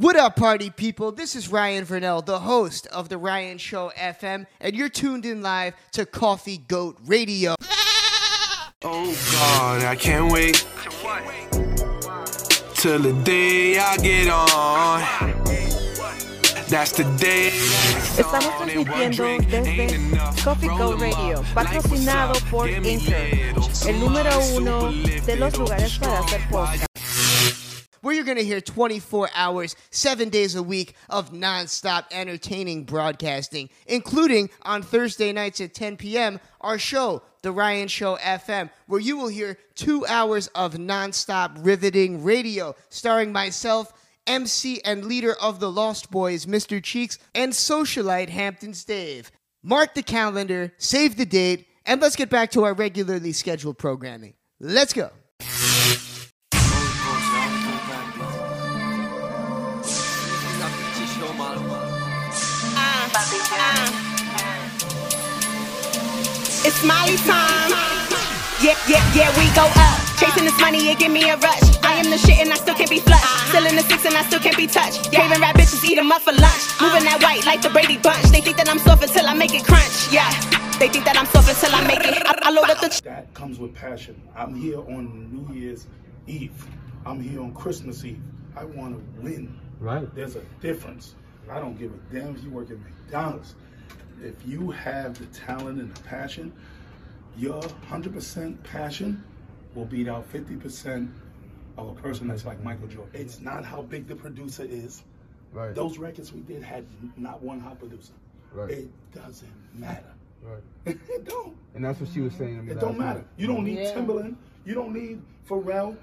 What up, party people? This is Ryan Vernell, the host of The Ryan Show FM, and you're tuned in live to Coffee Goat Radio. Oh God, I can't wait till the day I get on. That's the day. Estamos transmitiendo desde Coffee Goat Radio, patrocinado por Anchor, el número uno de los lugares para hacer podcast. Where you're going to hear 24 hours, seven days a week of nonstop entertaining broadcasting, including on Thursday nights at 10 p.m., our show, The Ryan Show FM, where you will hear two hours of nonstop riveting radio, starring myself. MC and leader of the Lost Boys, Mr. Cheeks, and socialite Hamptons Dave. Mark the calendar, save the date, and let's get back to our regularly scheduled programming. Let's go. It's Molly time. Yeah, yeah, yeah, we go up. Chasing this money, it give me a rush. I am the shit and I still can't be flushed. Still in the six and I still can't be touched. Craving rap bitches, eat 'em up for lunch. Moving that white like the Brady Bunch. They think that I'm soft until I make it crunch. Yeah, they think that I'm soft until I make it. I, I load up the. That comes with passion. I'm here on New Year's Eve. I'm here on Christmas Eve. I want to win. Right. There's a difference. I don't give a damn if you work at McDonald's. If you have the talent and the passion, your 100% passion will beat out 50% of a person that's like Michael Jordan. It's not how big the producer is. Right. Those records we did had not one hot producer. Right. It doesn't matter. Right. it don't. And that's what she was saying to me. It don't matter. night. You don't need Timberland. You don't need Pharrell.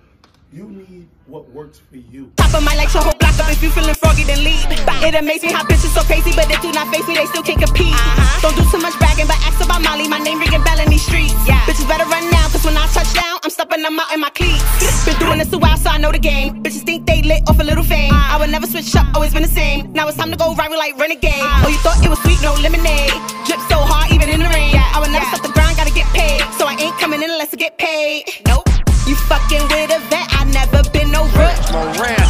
You need what works for you. Top of my like your whole up if you feeling froggy then leave. It amazes me how bitches so crazy, but they do not face me, they still can't compete. Uh-huh. Don't do too much bragging, but ask about Molly, my name ringing bell in these streets. Yeah. Bitches better run now, cause when I touch down, I'm stepping them out in my cleats. Been doing this a while, so I know the game. Bitches think they lit off a little fame. Uh-huh. I would never switch up, always been the same. Now it's time to go rival like renegade. Uh-huh. Oh, you thought it was sweet, no lemonade. Drip so hard, even in the rain. I would never stop the grind, gotta get paid. So I ain't coming in unless I get paid. Nope. You fucking with a vet, I never been no rook. I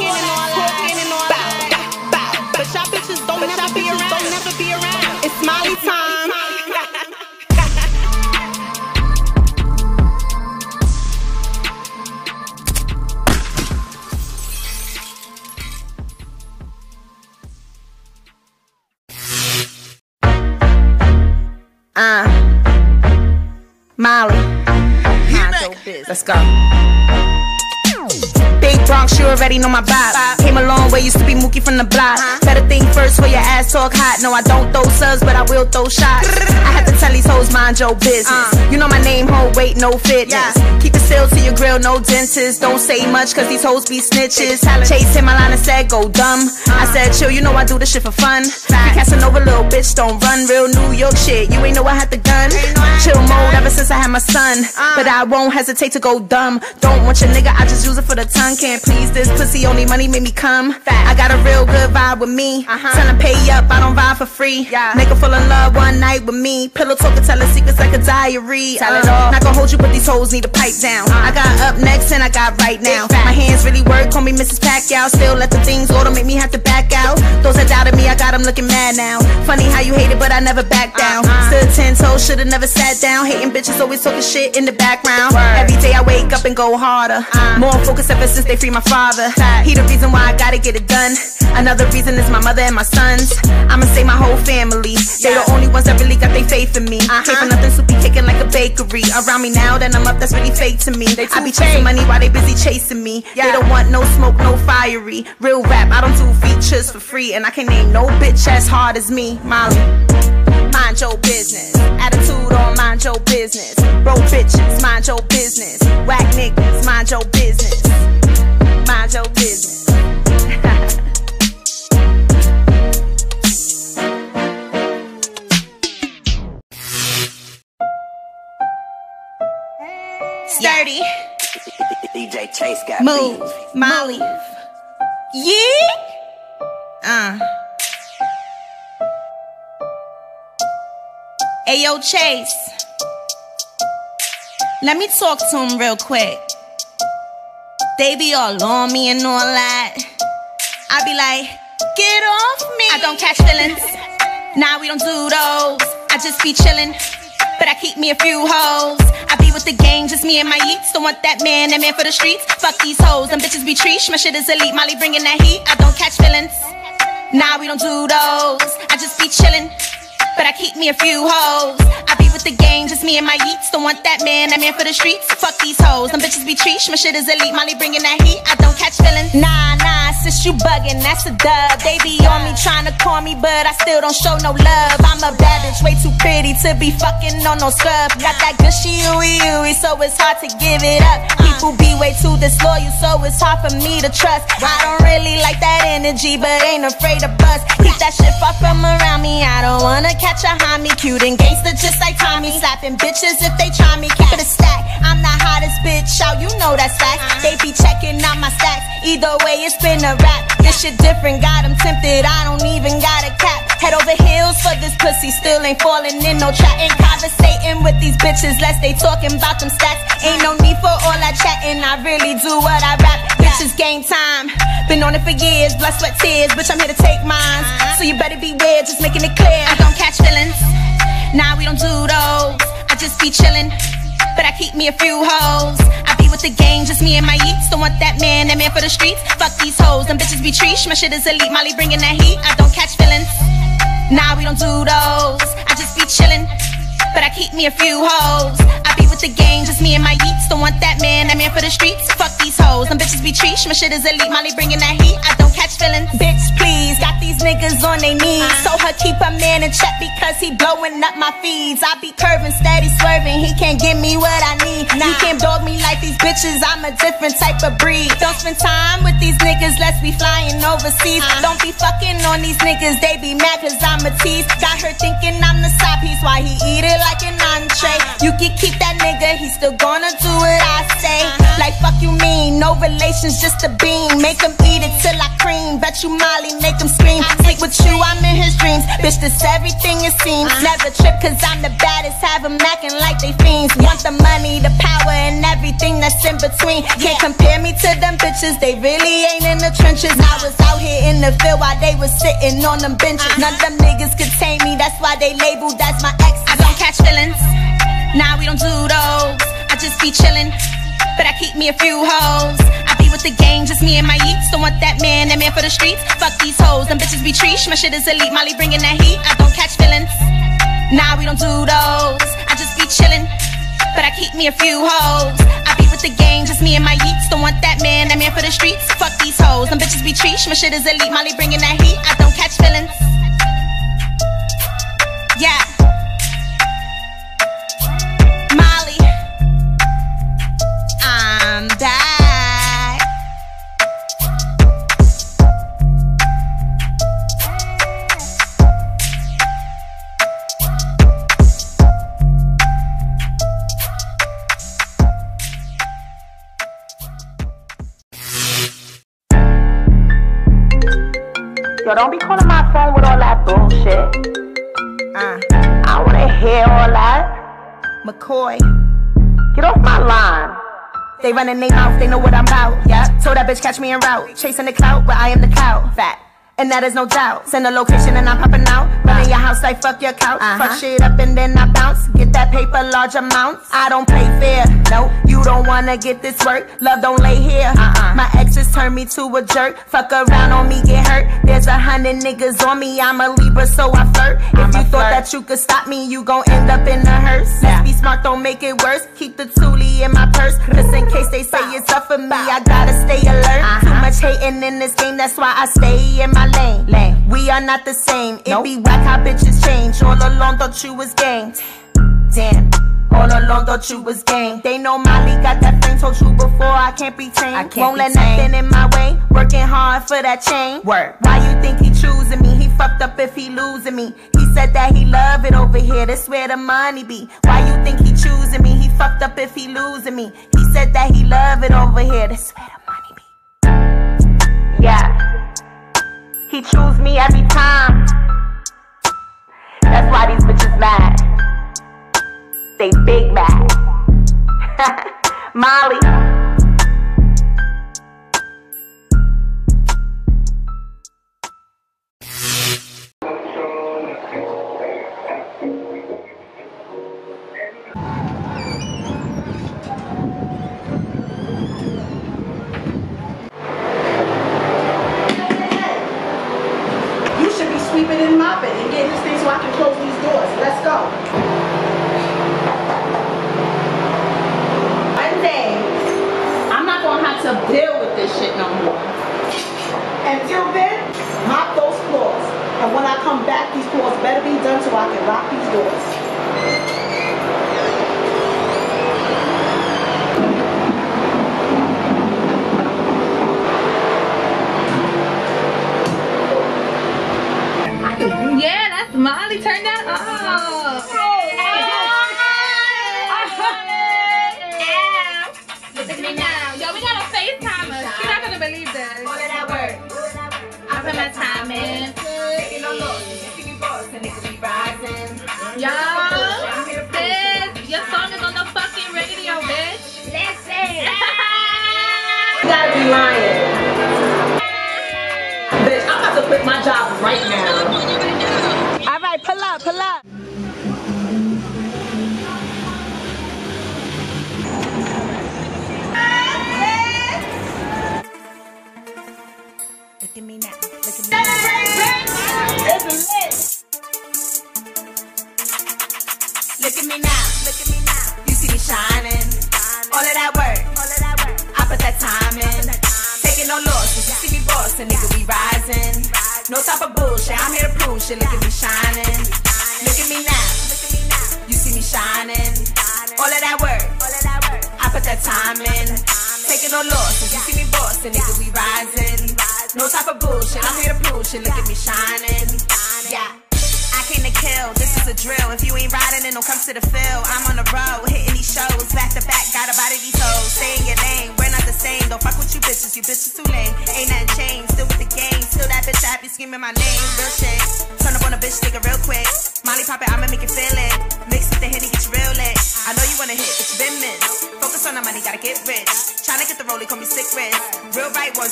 that and all that, and all that. Bow, bow. But y'all bitches don't never be around. Don't never be around. It's Molly time. Uh, Molly. Biz. Let's go. You already know my vibe. Came a long way, used to be Mookie from the block. Better think first where your ass talk hot. No, I don't throw subs, but I will throw shots. I have to tell these hoes mind your business. You know my name, whole weight, no fitness. Keep it still to your grill, no dentist. Don't say much, cause these hoes be snitches. Chase him, my line and said, go dumb. I said, chill, you know I do this shit for fun. Be casting over little bitch, don't run real New York shit. You ain't know I had the gun. Chill mode ever since I had my son. But I won't hesitate to go dumb. Don't want your nigga, I just use it for the tongue. Can't please this pussy, only money make me come. I got a real good vibe with me. Uh-huh. Tell him pay up, I don't vibe for free. Nigga fall in love one night with me. Pillow talking, telling secrets like a diary. Tell it uh, all. Not gonna hold you, but these hoes need to pipe down. Uh. I got up next and I got right now. My hands really work, call me Mrs. Pacquiao. Still let the things go to make me have to back out. Those that doubted me, I got them looking mad now. Funny how you hate it, but I never back uh-huh. down. Stood ten toes, should've never sat down. Hating bitches always talking shit in the background. Every day I wake up and go harder. Uh. More focused ever since they free my father. He the reason why I gotta get it done. Another reason is my mother and my sons. I'ma say my whole family. They the only ones that really got their faith in me. Came for nothing, soupy kicking like a bakery. Around me now, then I'm up, that's really fake to me. I be chasing money while they busy chasing me. They don't want no smoke, no fiery. Real rap, I don't do features for free. And I can name no bitch as hard as me, Molly. Mind your business. Attitude on mind your business. Broke bitches, mind your business. Whack niggas, mind your business. Mind your business. Sturdy. DJ Chase got Move. Molly. Yeah. Uh. Ayo, Chase. Let me talk to him real quick. They be all on me and all that. I be like, get off me. I don't catch feelings. Nah, we don't do those. I just be chillin'. But I keep me a few hoes. I be with the gang, just me and my yeets. Don't want that man, that man for the streets. Fuck these hoes, them bitches be treesh. My shit is elite, Molly bringing that heat. I don't catch feelings. Nah, we don't do those. I just be chillin'. But I keep me a few hoes. I be with the gang, just me and my yeets. Don't want that man, that man for the streets. Fuck these hoes, them bitches be treesh. My shit is elite, Molly bringing that heat. I don't catch feelings. Nah, nah, sis, you bugging, that's a dub. They be on me trying to call me, but I still don't show no love. I'm a bad bitch, way too pretty to be fucking on no scrub. Got that gushy ooey ooey, so it's hard to give it up. People be way too disloyal, so it's hard for me to trust. I don't really like that energy, but ain't afraid of bust. Keep that shit far from around me. I don't wanna catch a homie, cute and gangster just like Tommy. Slapping bitches if they try me, keep it a stack. I'm the hottest bitch out, you know that's fact. Uh-huh. They be checking out my stacks. Either way, it's been a rap. This shit different, got 'em tempted. I don't even got a cap. Head over heels for this pussy, still ain't falling in no trap. Ain't conversating with these bitches, less they talking about them stacks. Ain't no need for all that chatting, I really do what I rap. Bitches game time, been on it for years, blood, sweat, tears. Bitch, I'm here to take mine. Uh-huh. So you better beware, just making it clear. I don't catch feelings. Nah, we don't do those. I just be chillin'. But I keep me a few hoes. I be with the gang, just me and my yeets. Don't want that man, that man for the streets. Fuck these hoes, them bitches be treesh. My shit is elite, Molly bringing that heat. I don't catch feelings. Nah, we don't do those. I just be chillin'. But I keep me a few hoes. I be with the gang, just me and my yeets. Don't want that man, that man for the streets. Fuck these hoes, them bitches be treesh. My shit is elite, Molly bringing that heat. I don't catch feelings. Bitch, please, got these niggas on their knees. Uh-huh. So her keep a man in check because he blowing up my feeds. I be curving, steady swerving. He can't give me what I need. You can't dog me like these bitches. I'm a different type of breed. Don't spend time with these niggas, let's be flying overseas. Uh-huh. Don't be fucking on these niggas, they be mad cause I'm a tease. Got her thinking I'm the side piece, why he eat it like an entree. You can keep that nigga, he's still gonna do what I say. Like fuck you mean, no relations, just a beam. Make him eat it till I cream. Bet you Molly, make him scream. Sleep with you, I'm in his dreams. Bitch, this everything it seems. Never trip cause I'm the baddest, have him acting like they fiends. Want the money, the power, and everything that's in between. Can't compare me to them bitches, they really ain't in the trenches. I was out here in the field while they was sitting on them benches. None of them niggas could tame me, that's why they labeled as my ex. I don't catch feelings. Nah, we don't do those. I just be chillin'. But I keep me a few hoes. I be with the gang, just me and my yeets. Don't want that man, that man for the streets. Fuck these hoes, them bitches be treesh. My shit is elite, Molly bringing that heat. I don't catch feelings. Nah, we don't do those. I just be chillin'. But I keep me a few hoes. I be with the gang, just me and my yeets. Don't want that man, that man for the streets. Fuck these hoes, them bitches be treesh. My shit is elite, Molly bringing that heat. I don't catch feelings. Yeah. I'm back. They running their mouth, they know what I'm about. Yeah, told that bitch catch me in route. Chasing the clout, but I am the clout. Fat. And that is no doubt. Send a location and I'm popping out. Running your house like fuck your couch. Fuck shit up and then I bounce. Get that paper large amounts. I don't play fair. No, you don't wanna get this work. Love don't lay here. My exes turn me to a jerk. Fuck around on me, get hurt. There's a hundred niggas on me. I'm a Libra, so I flirt. If you thought that you could stop me, you gon' end up in a hearse. Let's be smart, don't make it worse. Keep the toolie in my purse. Just in case they say it's up for me, I gotta stay alert. Too much hating in this game, that's why I stay in my lane. lane. We are not the same. It be whack how bitches change. All along thought you was gang. Damn. All along thought you was gang. They know Molly got that flame. Told you before I can't be tamed. I can't Won't let nothing in my way. Working hard for that chain. Word. Why you think he choosing me? He fucked up if he losing me. He said that he love it over here. That's where the money be. Why you think he choosing me? He fucked up if he losing me. He said that he love it over here. That's where the money be. Yeah. He choose me every time. That's why these bitches mad. They big mad. Molly.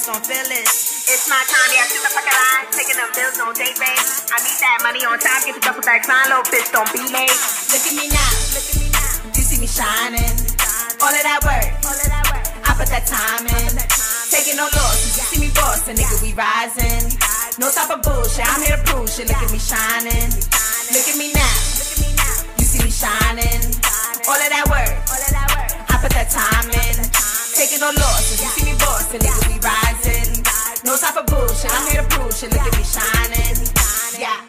want some feelings. It's my time, yeah, shoot the fucking line. Taking them bills on date, rate. I need that money on time. Get the double back sign, little bitch, don't be late. Look at me now. Look at me now. You see me shining. All of that work. All of that work. I put that time in. Taking no loss, You see me bossing, nigga, we rising. No type of bullshit. I'm here to prove shit. Look at me shining. Look at me now. You see me shining. All of that work. All of that work. I put that time in. Taking no losses. You see me bossing, nigga, we rising. No time for bullshit. I'm here to prove shit. Look at me shining. Yeah.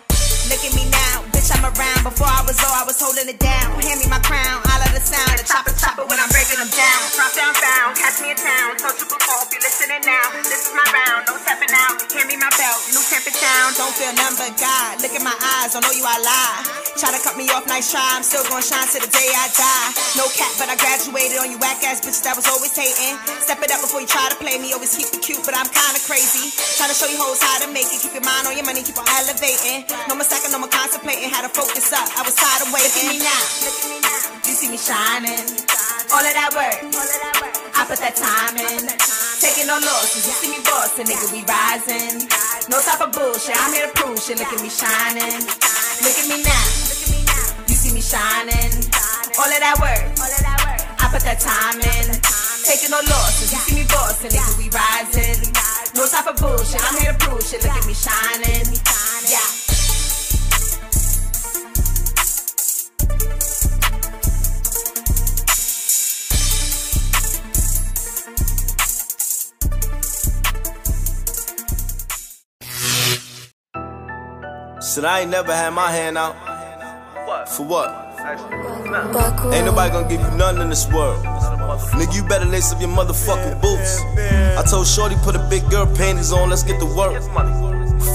Look at me now. Bitch, I'm around. Before I was low, I was holding it down. Hand me my crown. I love the sound. The chopper, chopper when I'm breaking them down. Drop down, down, catch me in town. Told you before, be listening now. This is my round, no stepping out. Hand me my belt, new champion down. Don't feel nothing but God. Look in my eyes, don't know you, I lie. Try to cut me off, nice try. I'm still gonna shine till the day I die. No cap, but I graduated on you whack ass bitches that was always hating. Step it up before you try to play me. Always keep it cute, but I'm kinda crazy. Try to show you hoes how to make it. Keep your mind on your money, keep on elevating. No more second, no more contemplating. How to focus up. I was tired of waiting. Look at me now, look at me now. You see me shining. All of that work, I put that time in. Taking no losses, you see me bossing, nigga, we rising. No type of bullshit, I'm here to prove shit. Look at me shining. Look at me now, you see me shining. All of that work, I put that time in. Taking no losses, you see me bossing, nigga, we rising. No type of bullshit, I'm here to prove shit. Look at me shining. Yeah. Said I ain't never had my hand out. For what? Ain't nobody gonna give you none in this world. Nigga, you better lace up your motherfucking boots. I told Shorty put a big girl panties on, let's get to work.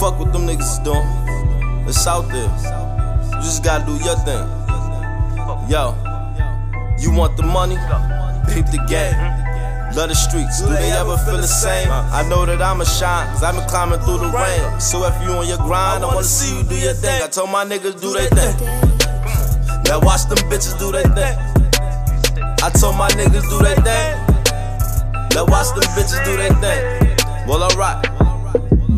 Fuck what them niggas is doing. It's out there. You just gotta do your thing. Yo, you want the money? Peep the game. Love the streets, do they ever feel the same? I know that I'ma shine, cause I've been climbing through the rain. So if you on your grind, I wanna see you do your thing. I told my niggas do their thing. Now watch them bitches do their thing. I told my niggas do their thing. Now watch them bitches do their thing. Well, alright.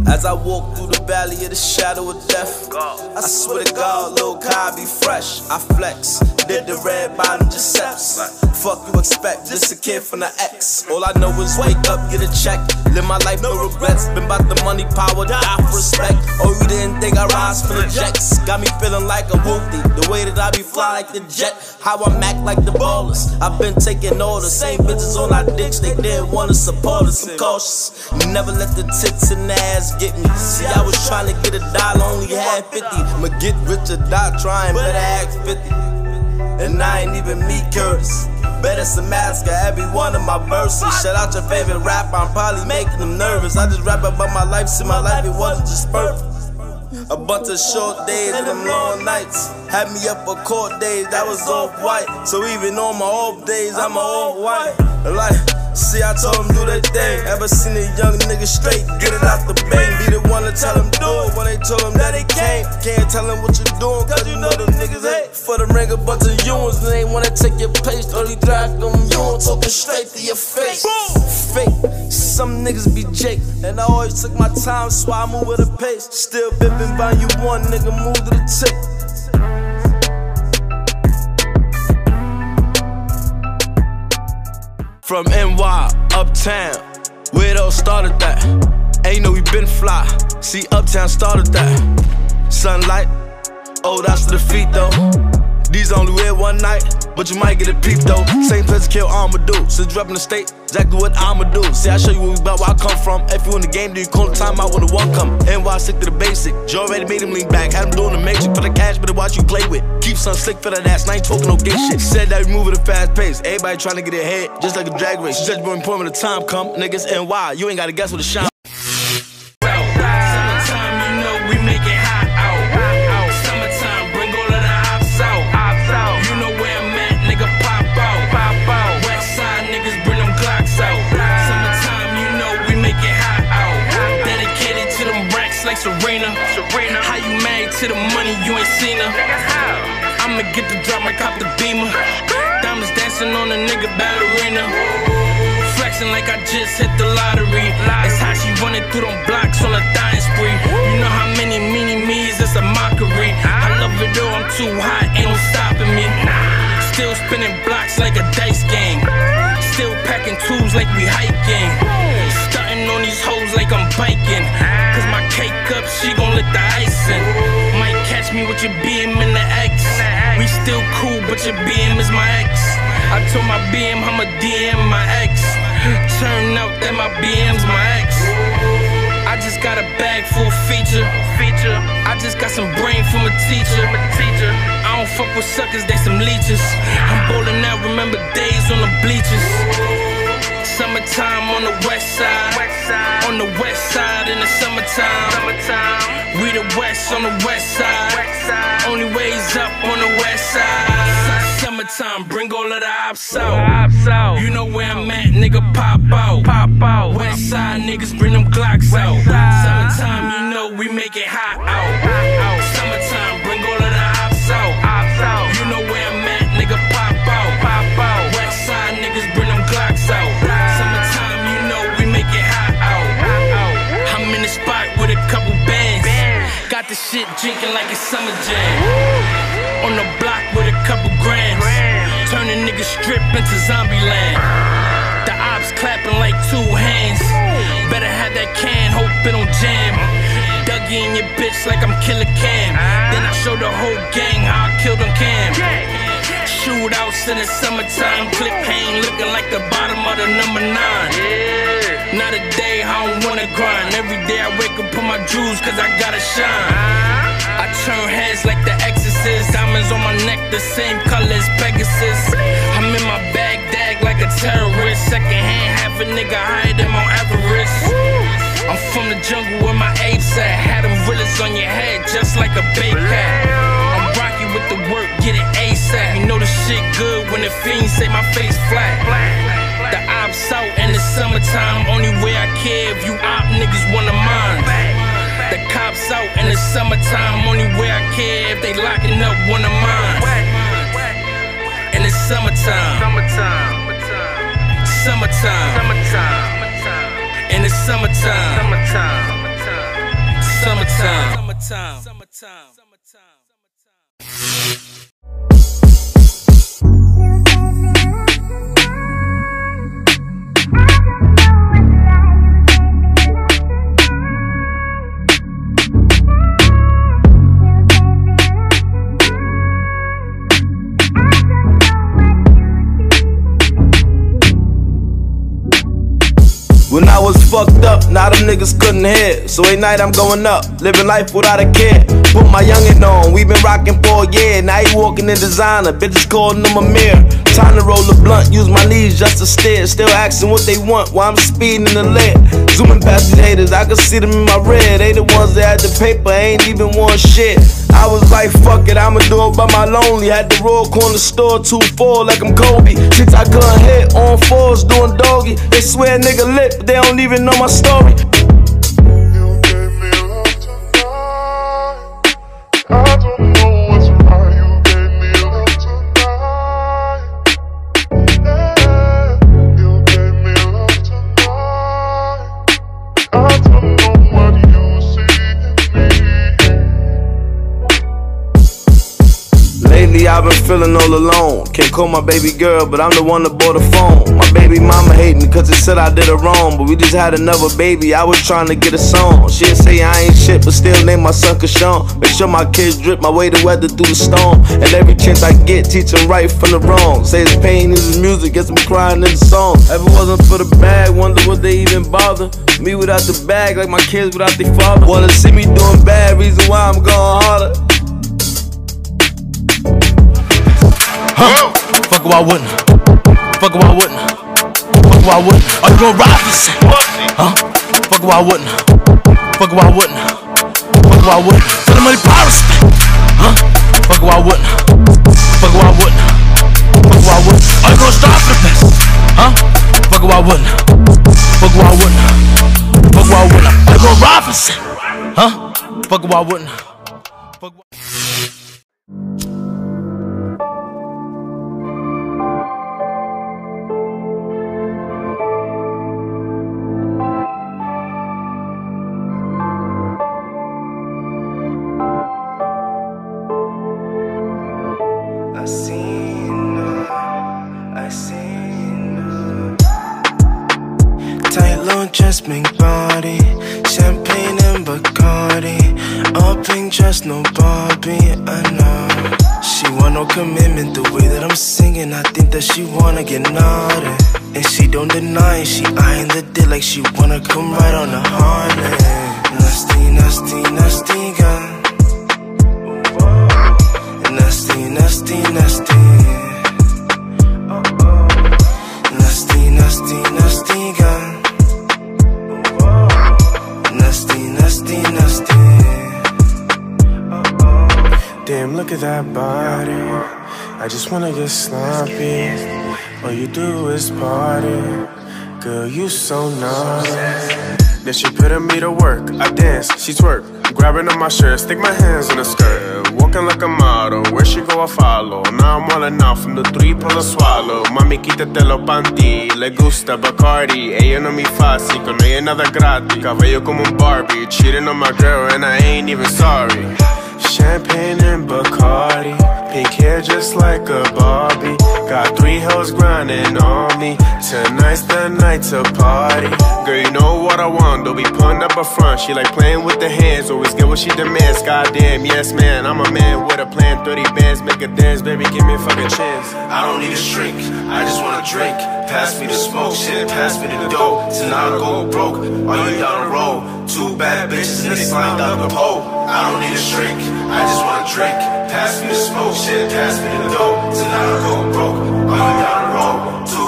As I walk through the valley of the shadow of death, I swear to God, Lil Kai be fresh. I flex, did the red bottom just Giuseppe's. Fuck you expect, just a kid from the X. All I know is wake up, get a check, live my life, no regrets. Been about the money, power, die for respect. Oh, you didn't think I rise for the jets? Got me feeling like a whoopty. The way that I be fly like the jet, how I'm act like the ballers. I've been taking all the same bitches on our dicks, they didn't wanna support us. I'm cautious. Never let the tits and ass get me. See, I was trying to get a dollar, only had 50. I'ma get rich or die trying, better act 50. And I ain't even me, Curtis. Bet it's a mask of every one of my verses. Shout out your favorite rapper, I'm probably making them nervous. I just rap about my life, see my life, it wasn't just perfect. A bunch of short days and them long nights. Had me up for court days, that was off white. So even on my off days, I'm all white. Like, See, I told them do their thing. Ever seen a young nigga straight get it out the bank? Be the one to tell them do it when they told them that they can't. Can't tell them what you doing, cause you know them niggas hate. For the ring a bunch of and they wanna take your place. Only drag them, you don't talking straight to your face. Fake, some niggas be Jake. And I always took my time, so I move with a pace. Still bipping by you one nigga, move to the tip. From NY, uptown, where all started that. Ain't know we been fly, see uptown started that. Sunlight, oh that's the feet though. These only wear one night, but you might get a peep though. Same place to kill Amadou, since dropping the state, exactly what I'ma do. See, I show you what we about where I come from. If you in the game, then you call the time out when the one come. NY sick to the basic. Joe already made him lean back, had him doing the magic for the cash, but watch you play with. Keep some slick for that ass, I ain't talking no gay shit. Said that we move at a fast pace. Everybody trying to get ahead, just like a drag race. Said more important when the time come. Niggas NY, you ain't gotta guess what the shine. Like Serena. How you married to the money, you ain't seen her. I'ma get the drop, like cop the beamer. Diamonds dancing on a nigga ballerina. Flexing like I just hit the lottery. It's how she running through them blocks on a dying spree. You know how many mini me's, it's a mockery. I love it though, I'm too hot, ain't no stopping me. Still spinning blocks like a dice game. Still packing tools like we hiking. On these hoes like I'm biking. Cause my cake up, she gon' lick the icing. Might catch me with your BM in the X. We still cool, but your BM is my ex. I told my BM I'ma DM my ex. Turn out that my BM's my ex. I just got a bag full of feature. Feature. I just got some brain from a teacher. teacher. I don't fuck with suckers, they some leeches. I'm bowling out, remember days on the bleachers. Summertime on the west side. On the west side in the summertime. We the west on the west side. Only ways up on the west side. Summertime, bring all of the ops out. You know where I'm at, nigga, pop out. Pop out. West side niggas bring them Glocks out. Summertime, you know we make it hot out. Shit drinking like it's summer jam. On the block with a couple grams. Turning niggas strip into zombie land. The ops clapping like two hands. Better have that can, hope it don't jam. Dougie in your bitch like I'm Killer Cam. Then I show the whole gang how I killed them Cam. Shootouts in the summertime. Click pain looking like the bottom of the number nine. Yeah. Not a day I don't wanna grind. Every day I wake up, put my jewels cause I gotta shine. Uh-huh. I turn heads like the exorcist. Diamonds on my neck, the same color as Pegasus. I'm in my Baghdad like a terrorist. Second hand, half a nigga higher than Mount Everest. I'm from the jungle where my apes at. Had them realest on your head, just like a big cat. I'm rocky with the work, get it ASAP. You know the shit good when the fiends say my face flat. The ops out in the summertime. Only way I care if you op niggas wanna mine. The cops out in the summertime. Only way I care if they locking up one of mine. In the summertime. Summertime. Summertime. Summertime. In the summertime. Summertime. Summertime. Summertime. When I was fucked up, now them niggas couldn't hear. So at night I'm going up, living life without a care. Put my youngin' on, we been rockin' for a year. Now he walking in designer, bitches calling him a mirror. Time to roll a blunt, use my knees just to stare. Still asking what they want while I'm speeding in the lead. Zooming past these haters, I can see them in my red. They the ones that had the paper, ain't even want shit. I was like, fuck it, I'ma do it by my lonely. Had the roll corner store, 2-4 like I'm Kobe. Shit I couldn't hit, on fours doing doggy. They swear nigga lit, but they don't even know my story. Feeling all alone. Can't call my baby girl, but I'm the one that bought the phone. My baby mama hate me cause they said I did her wrong. But we just had another baby, I was trying to get a song. She'd say I ain't shit, but still name my son Kashawn. Make sure my kids drip my way to weather through the storm. And every chance I get, teach them right from the wrong. Say his pain his music, gets me crying in the song. If it wasn't for the bag, wonder would they even bother? Me without the bag, like my kids without their father. Wanna see me doing bad, reason why I'm going harder. Huh? Fuck who I wouldn't. Fuck who I wouldn't. Fuck who I wouldn't. Are you gonna ride this? Huh? Fuck who I wouldn't. Fuck who I wouldn't. Fuck who I wouldn't. For the money, power respect. Huh? Fuck who I wouldn't. Fuck who I wouldn't. Fuck who I wouldn't. Are you gonna strive for the best? Huh? Fuck who I wouldn't. Fuck who I wouldn't. Fuck who I wouldn't. Are you gonna ride for the Huh? Fuck who I wouldn't. Fuck who she wanna get naughty. And she don't deny it, she eyeing the dick like she wanna come right on the harness. Nasty, nasty, nasty girl. Nasty, nasty, nasty. Nasty, nasty, nasty girl. Nasty, nasty, nasty. Damn, look at that body. I just wanna get sloppy. All you do is party. Girl, you so naughty. Then she putting me to work. I dance, she twerk. Grabbing on my shirt, stick my hands in her skirt. Walking like a model, where she go I follow. Now I'm walling out from the three pull a swallow. Mami, quítate los panty. Le gusta Bacardi. Ella no mi fácil, con ella nada gratis. Cabello como un Barbie. Cheating on my girl and I ain't even sorry. Champagne and Bacardi. Pink hair just like a Barbie. Got three hoes grinding on me. Tonight's the night to party. Girl, you know what I want. Don't be putting up a front. She like playing with the hands. Always get what she demands. Goddamn, yes, man. I'm a man with a plan. 30 bands, make a dance. Baby, give me a fucking chance. I don't need a shrink, I just wanna drink. Pass me the smoke, shit, pass me the dope. Tonight I'll go broke, are you down the road? Two bad bitches and they slimed up the pole. I don't need a shrink, I just wanna drink. Pass me the smoke, shit, pass me the dope. Tonight I'll go broke, are you down the road? Two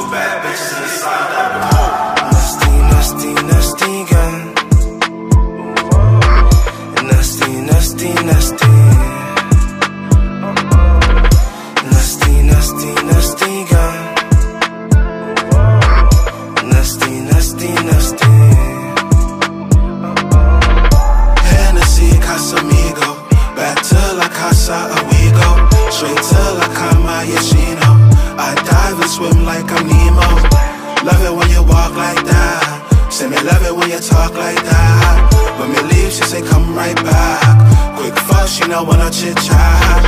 outside, we go till I come out, yeah she know. I dive and swim like I'm Nemo. Love it when you walk like that. Say me love it when you talk like that. When me leave, she say come right back. Quick fuck, she know when I chit-chat.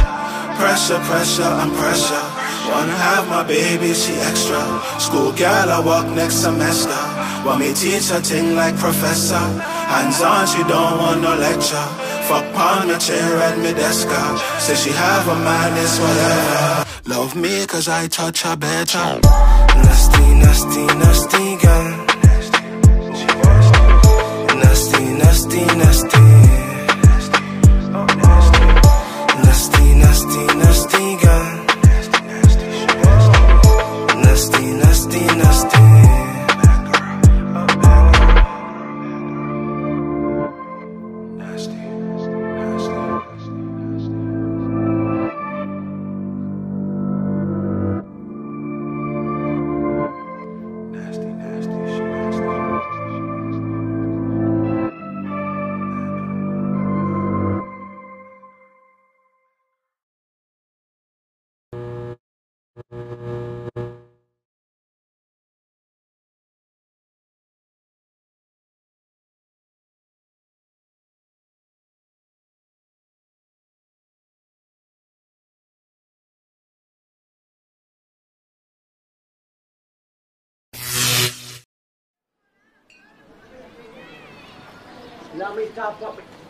Pressure, pressure, I'm pressure. Wanna have my baby, she extra. School girl, I walk next semester. Want me teach her ting like professor. Hands on, she don't want no lecture. Fuck on the chair at me desk. uh. Say she have a man, it's whatever. Love me cause I touch her better. Nasty, nasty, nasty girl. Nasty, nasty. Nasty,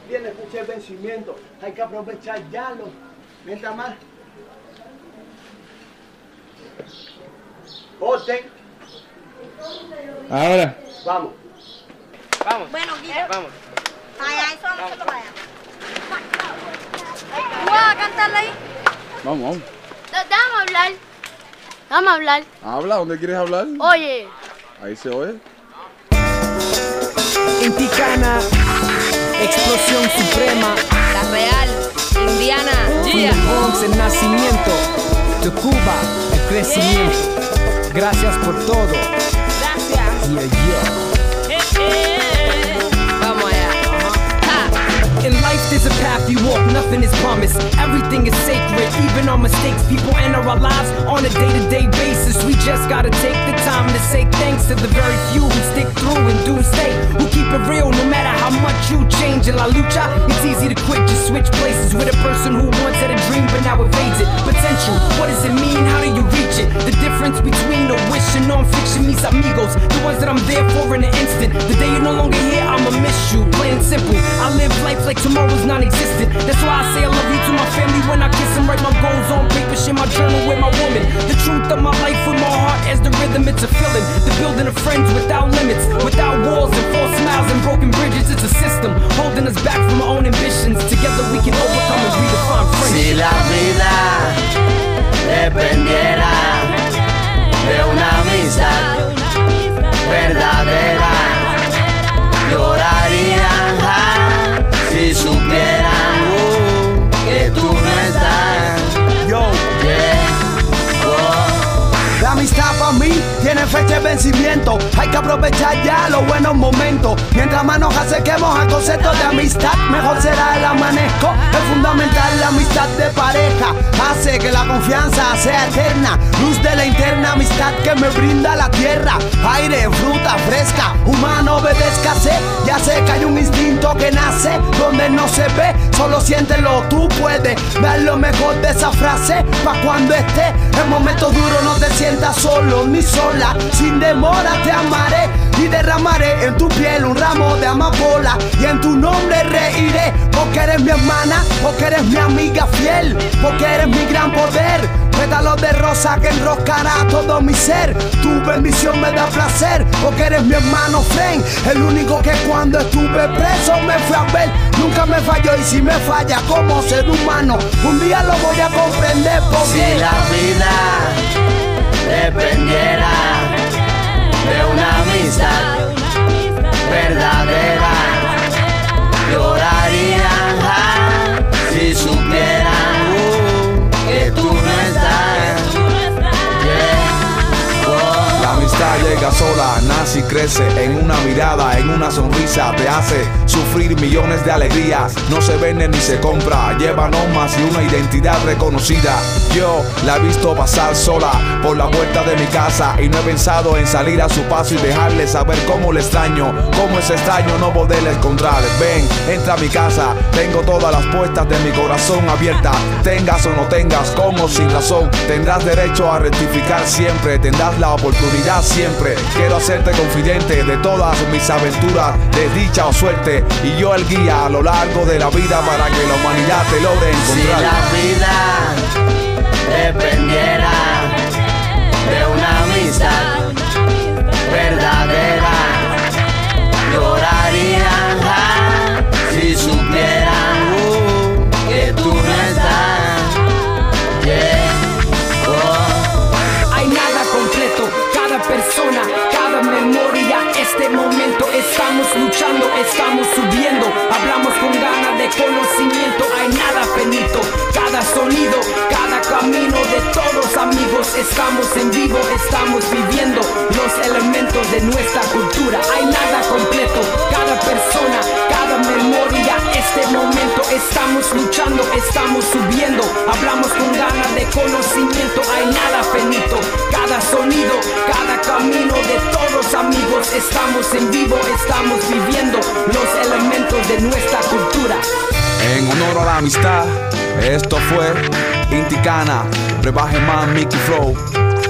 Tiene fecha de vencimiento. Hay que aprovechar ya lo. Mientras más. Voten. Ahora. Vamos. Vamos. Bueno, Guille. Vamos. Allá, eso vamos nosotros para allá. ¿Tú vas a cantarle ahí? Vamos, vamos. Da- Déjame hablar. Déjame hablar. Habla, ¿dónde quieres hablar? Oye. Ahí se oye. En Ticana, explosión suprema. La Real, Indiana. The Bronx, el nacimiento. De Cuba, el crecimiento. Gracias por todo. Gracias. Yeah, yeah. In life, there's a path you walk, nothing is promised. Everything is sacred, even our mistakes. People enter our lives on a day to day basis. We just gotta take the time to say thanks to the very few who stick through and do stay. Who keep it real no matter how much you change. In La Lucha, it's easy to quit, just switch places with a person who once had a dream but now evades it. Potential, what does it mean? How do you reach it? The difference between a wish and non-fiction, mis amigos. The ones that I'm there for in an instant. The day you're no longer here, I'ma miss you. Plain simple. I live life like tomorrow's non-existent. That's why I say I love you to my family when I kiss them. Write my goals on paper, share my journal with my woman. The truth of my life with my heart as the rhythm, it's a feeling. The building of friends without limits, without walls and false smiles and broken bridges. It's a system holding us back from our own ambitions. Together we can overcome and redefine friendship. Si la vida dependiera de una amistad verdadera, llorarían ja, si fecha de vencimiento. Hay que aprovechar ya los buenos momentos. Mientras más nos acerquemos al concepto de amistad, mejor será el amanezco. Es fundamental la amistad de pareja. Hace que la confianza sea eterna. Luz de la interna amistad que me brinda la tierra. Aire, fruta fresca. Humano obedezcase. Ya sé que hay un instinto que nace donde no se ve. Solo siéntelo, tú puedes dar lo mejor de esa frase. Pa' cuando esté en momentos duros no te sientas solo ni sola. Sin demora te amaré y derramaré en tu piel un ramo de amapola. Y en tu nombre reiré porque eres mi hermana, porque eres mi amiga fiel, porque eres mi gran poder. Pétalos de rosa que enroscará todo mi ser. Tu bendición me da placer, porque eres mi hermano friend. El único que cuando estuve preso me fui a ver. Nunca me falló y si me falla como ser humano, un día lo voy a comprender. Porque Si la vida dependiera de una amistad sola. Nace y crece en una mirada, en una sonrisa. Te hace sufrir millones de alegrías. No se vende ni se compra. Lleva normas y una identidad reconocida. Yo la he visto pasar sola por la puerta de mi casa y no he pensado en salir a su paso y dejarle saber cómo le extraño. Cómo es extraño no poderle encontrar. Ven, entra a mi casa. Tengo todas las puertas de mi corazón abiertas. Tengas o no tengas, con o sin razón. Tendrás derecho a rectificar siempre. Tendrás la oportunidad siempre. Quiero hacerte confidente de todas mis aventuras, desdicha o suerte. Y yo el guía a lo largo de la vida para que la humanidad te logre Si encontrar. la vida dependiera de una amistad amigos, estamos en vivo, estamos viviendo los elementos de nuestra cultura, hay nada completo, cada persona, cada memoria, este momento. Estamos luchando, estamos subiendo, hablamos con ganas de conocimiento, hay nada finito, cada sonido, cada camino de todos amigos, estamos en vivo, estamos viviendo los elementos de nuestra cultura. En honor a la amistad, esto fue Inticana, Brebaje Man Mickey Flow,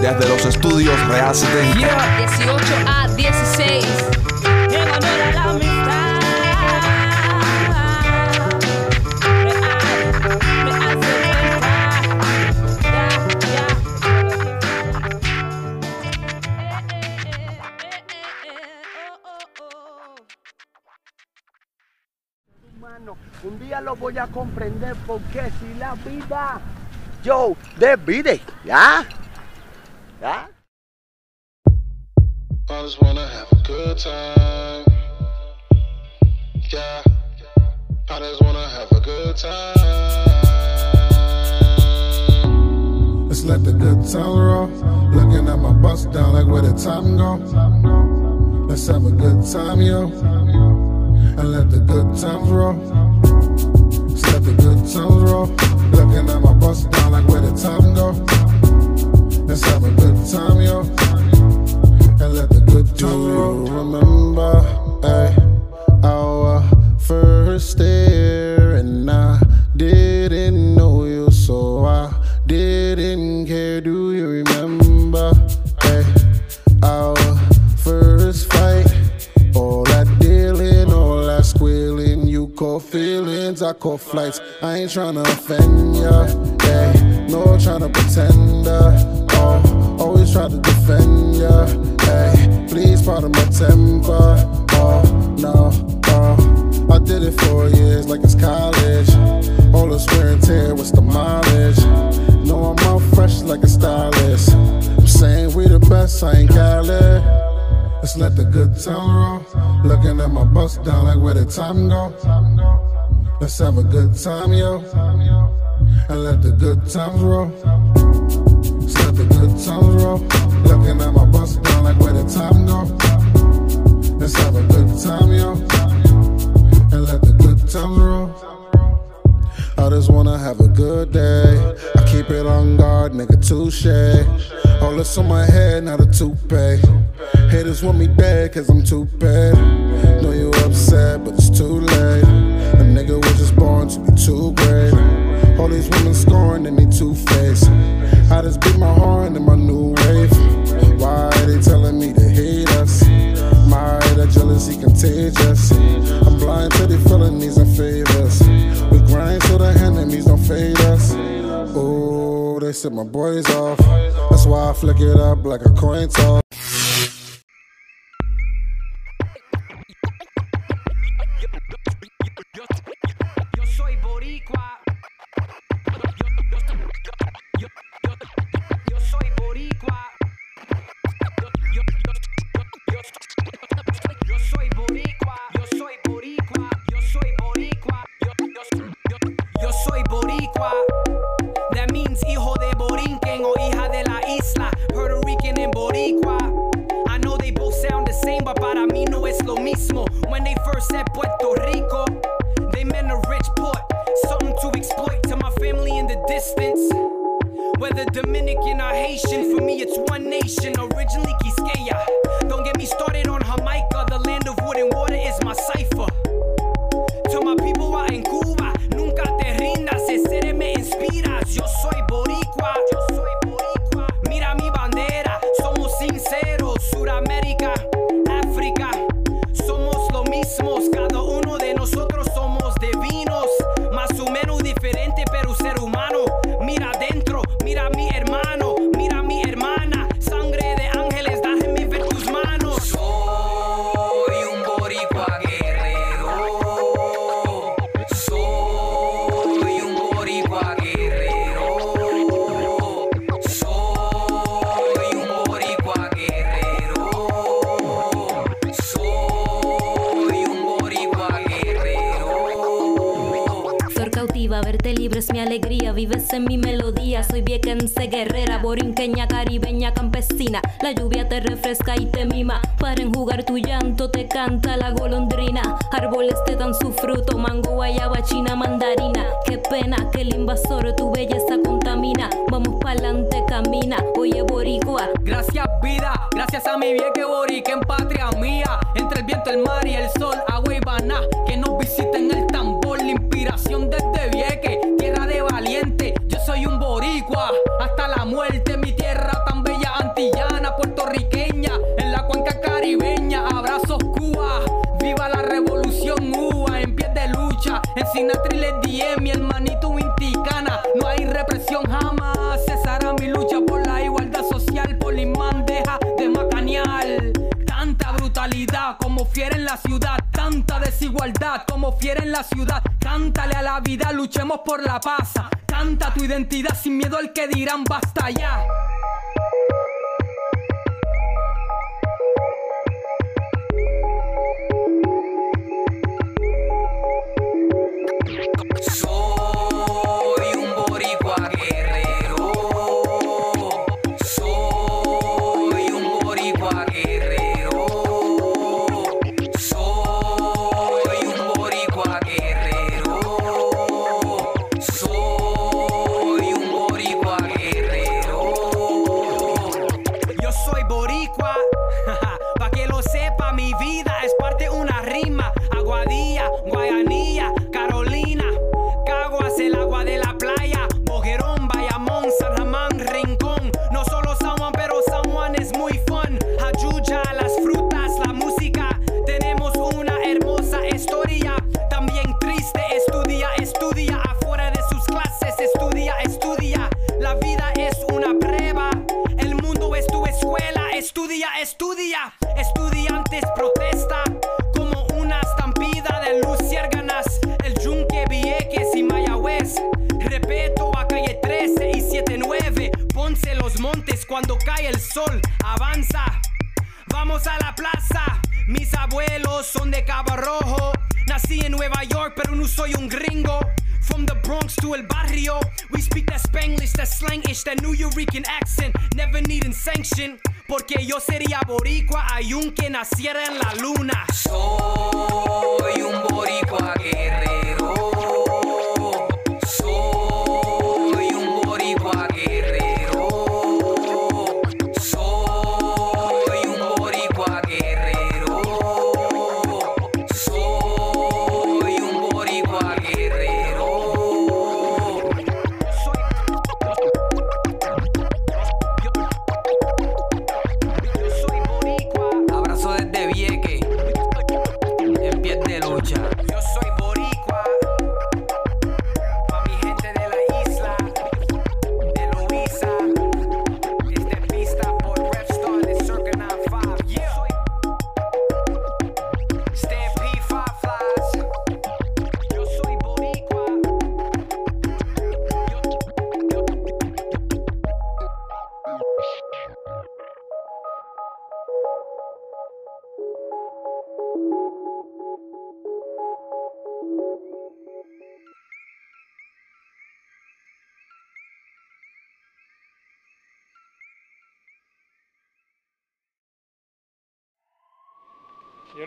desde los estudios Real 70. 18 a 16. En honor a la amistad. Humano, un día lo voy a comprender porque si la vida, yo, divide, ¿ya? ¿Ya? I just wanna have a good time. Yeah. I just wanna have a good time. Let's let the good times roll. Looking at my bust down like where the time go. Let's have a good time, yo. And let the good times roll. Let's the good times roll. Looking at my bust down like where the time go. Let's have a good time, yo. And let the good times roll. Remember, hey, our first year, I call flights. I ain't tryna offend ya, hey, no tryna pretend. Uh, oh, always try to defend ya, hey, please pardon my temper. Uh, oh, no, oh, uh. I did it for years like it's college. All the wear and tear, what's the mileage? No, I'm out fresh like a stylist. I'm saying we the best, I ain't Cali. Let's let the good time roll. Looking at my bust down like where the time go. Let's have a good time, yo. And let the good times roll. Let's let the good times roll. Looking at my bust down like where the time go. Let's have a good time, yo. And let the good times roll. I just wanna have a good day. I keep it on guard, nigga, touche. All this on my head, not a toupee. Haters want me dead, cause I'm too bad. Set my boys off. That's why I flick it up like a coin toss. Soy viequense guerrera, borinqueña, caribeña, campesina. La lluvia te refresca y te mima. Para enjugar tu llanto te canta la golondrina. Árboles te dan su fruto, mango, guayaba, china, mandarina. Qué pena que el invasor tu belleza contamina. Vamos pa'lante, camina. Oye, boricua. Gracias vida, gracias a mi vieja borica en patria mía. Entre el viento, el mar y el sol, agua y baná. Que nos visiten el tambor, la inspiración desde Vieque, muerte. Mi tierra tan bella, antillana, puertorriqueña. En la cuenca caribeña, abrazos Cuba. Viva la revolución UA, en pie de lucha. En Sinatra y les diem, mi hermanito Inticana. No hay represión jamás, como fiera en la ciudad. Tanta desigualdad como fiera en la ciudad. Cántale a la vida, luchemos por la paz. Canta tu identidad sin miedo al que dirán basta ya. Sol. Avanza. Vamos a la plaza. Mis abuelos son de Cabo Rojo. Nací en Nueva York, pero no soy un gringo. From the Bronx to el barrio, we speak that Spanglish, that slangish, that New Eurekan accent, never needing sanction. Porque yo sería boricua, aunque naciera en la luna. Soy un boricua guerrero.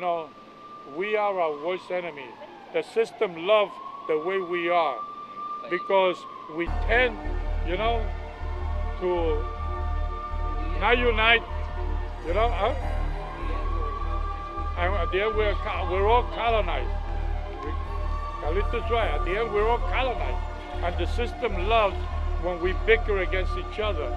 Know, we are our worst enemy. The system loves the way we are because we tend, you know, to not unite, you know, huh? And at the end, we're, we're all colonized. Carlito's right. At the end, we're all colonized. And the system loves when we bicker against each other.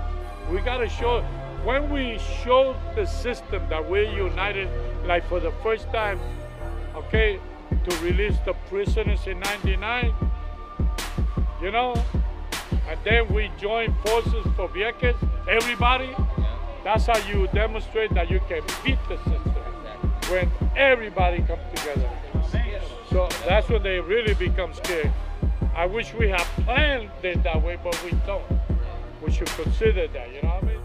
We got to show, when we show the system that we're united, like for the first time, okay, to release the prisoners in 99, you know, and then we join forces for Vieques, everybody, that's how you demonstrate that you can beat the system when everybody comes together. So that's when they really become scared. I wish we had planned it that way, but we don't. We should consider that, you know what I mean?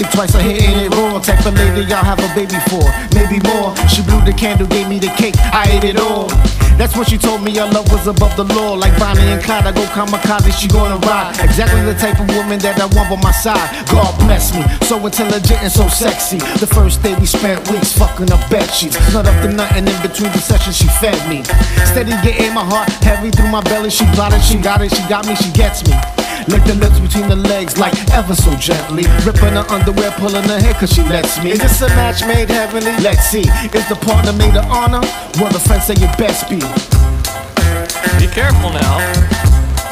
Think twice. I hitting it raw. Type of lady y'all have a baby for, maybe more. She blew the candle, gave me the cake. I ate it all. That's when she told me our love was above the law. Like Bonnie and Clyde, I go kamikaze, she gonna ride. Exactly the type of woman that I want by my side. God bless me, so intelligent and so sexy. The first day we spent weeks fucking up bed sheets. Not up to nothing in between the sessions, she fed me. Steady getting my heart heavy through my belly. She plotted, she got it, she got me, she gets me. Lick the lips between the legs like ever so gently. Ripping her underwear, pulling her hair cause she lets me. Is this a match made heavenly? Let's see. Is the partner made of honor? Well, the friends say you best be. Be careful now.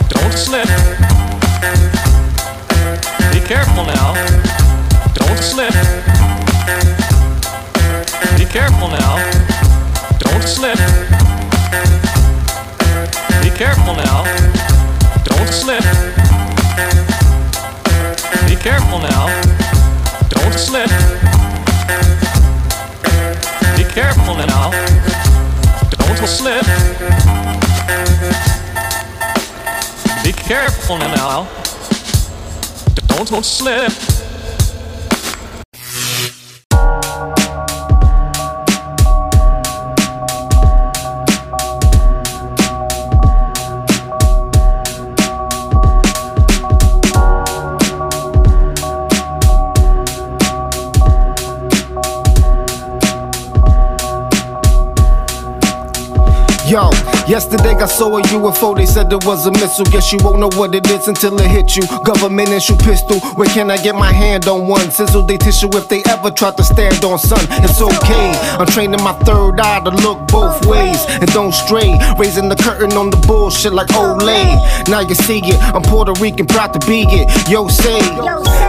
Don't slip. Be careful now. Don't slip. Be careful now. Don't slip. Be careful now. Don't slip. Be careful now. Don't slip. Be careful now. Don't slip. Be careful now. Don't, slip. Yesterday I saw a UFO, they said it was a missile. Guess you won't know what it is until it hits you. Government issue pistol, where can I get my hand on one? Sizzle they tissue if they ever try to stand on sun. It's okay, I'm training my third eye to look both ways and don't stray. Raising the curtain on the bullshit like Olay. Now you see it, I'm Puerto Rican, proud to be it. Yo, say,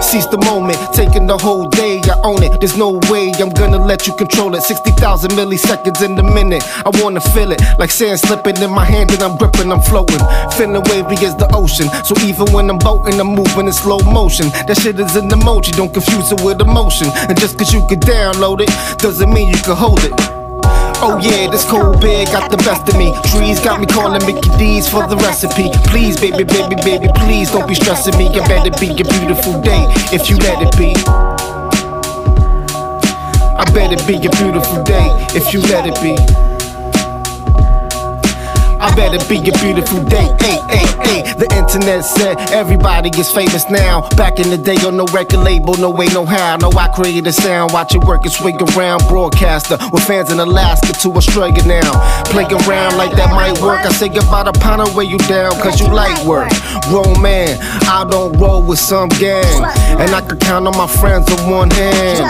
seize the moment, taking the whole day, I own it. There's no way I'm gonna let you control it. 60,000 milliseconds in the minute, I wanna feel it like sand slipping in my hand and I'm gripping, I'm floating. Feeling wavy as the ocean. So even when I'm boating, I'm moving in slow motion. That shit is an emoji, don't confuse it with emotion. And just cause you can download it, doesn't mean you can hold it. Oh yeah, this cold beer got the best of me. Trees got me calling Mickey D's for the recipe. Please, baby, baby, baby, please don't be stressing me. I better be a beautiful day if you let it be. I bet it be a beautiful day if you let it be. I bet it be a beautiful day. Hey, hey, hey. The internet said everybody is famous now. Back in the day, on no record label, no way, no how. No, I created a sound, watch it work and swing around. Broadcaster with fans in Alaska to Australia now. Playing around like that might work. I say goodbye to pound and weigh you down, cause you like work. Grown man, I don't roll with some gang. And I can count on my friends on one hand.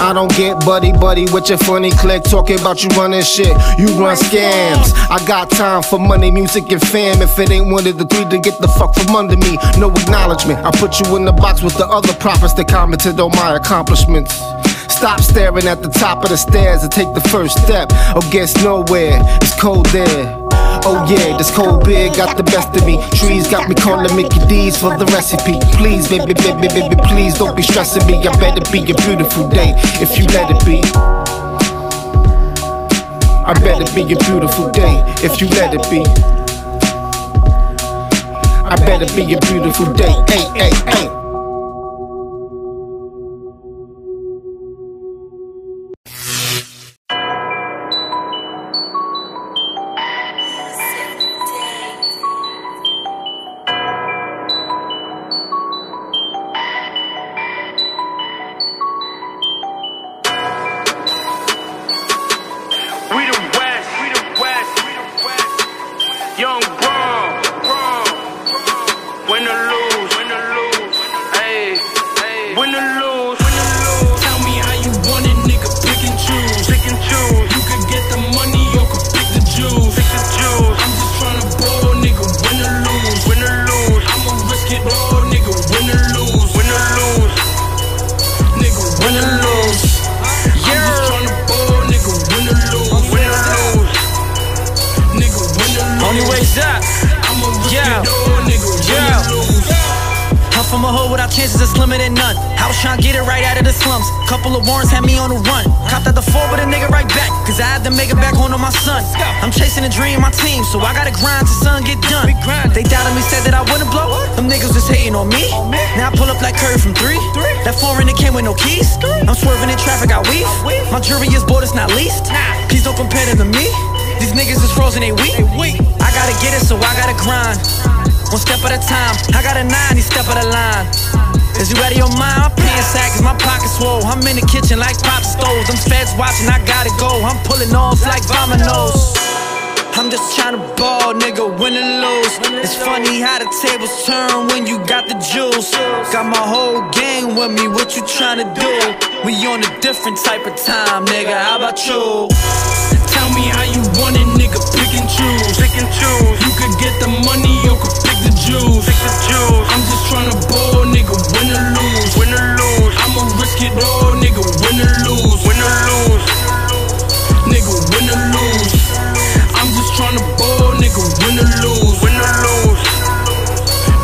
I don't get buddy buddy with your funny click talking about you running shit. You run scams. I got time for money, music, and fam. If it ain't one of the three, then get the fuck from under me. No acknowledgement. I put you in the box with the other prophets that commented on my accomplishments. Stop staring at the top of the stairs and take the first step. Or guess nowhere. It's cold there. Oh yeah, this cold beer got the best of me. Trees got me calling Mickey D's for the recipe. Please, baby, baby, baby, please don't be stressing me. I better be a beautiful day if you let it be. I better be a beautiful day if you let it be. I better be a beautiful day. Hey, hey, hey. I gotta grind. One step at a time. I got a nine, step of the line. Is you out of your mind? I'm paying sack my pocket's swole. I'm in the kitchen like pop stoves. Them feds watching, I gotta go. I'm pulling off like dominoes. I'm just trying to ball, nigga, win and lose. It's funny how the tables turn when you got the juice. Got my whole gang with me, what you trying to do? We on a different type of time, nigga, how about you? Tell me how you want it, nigga. Pick and choose, pick and choose. You could get the money or could pick the juice, pick the juice. I'm just tryna ball, nigga. Win or lose, win or lose. I'ma risk it all, nigga. Win or lose, win or lose. Nigga, win or lose. I'm just tryna ball, nigga. Win or lose, win or lose.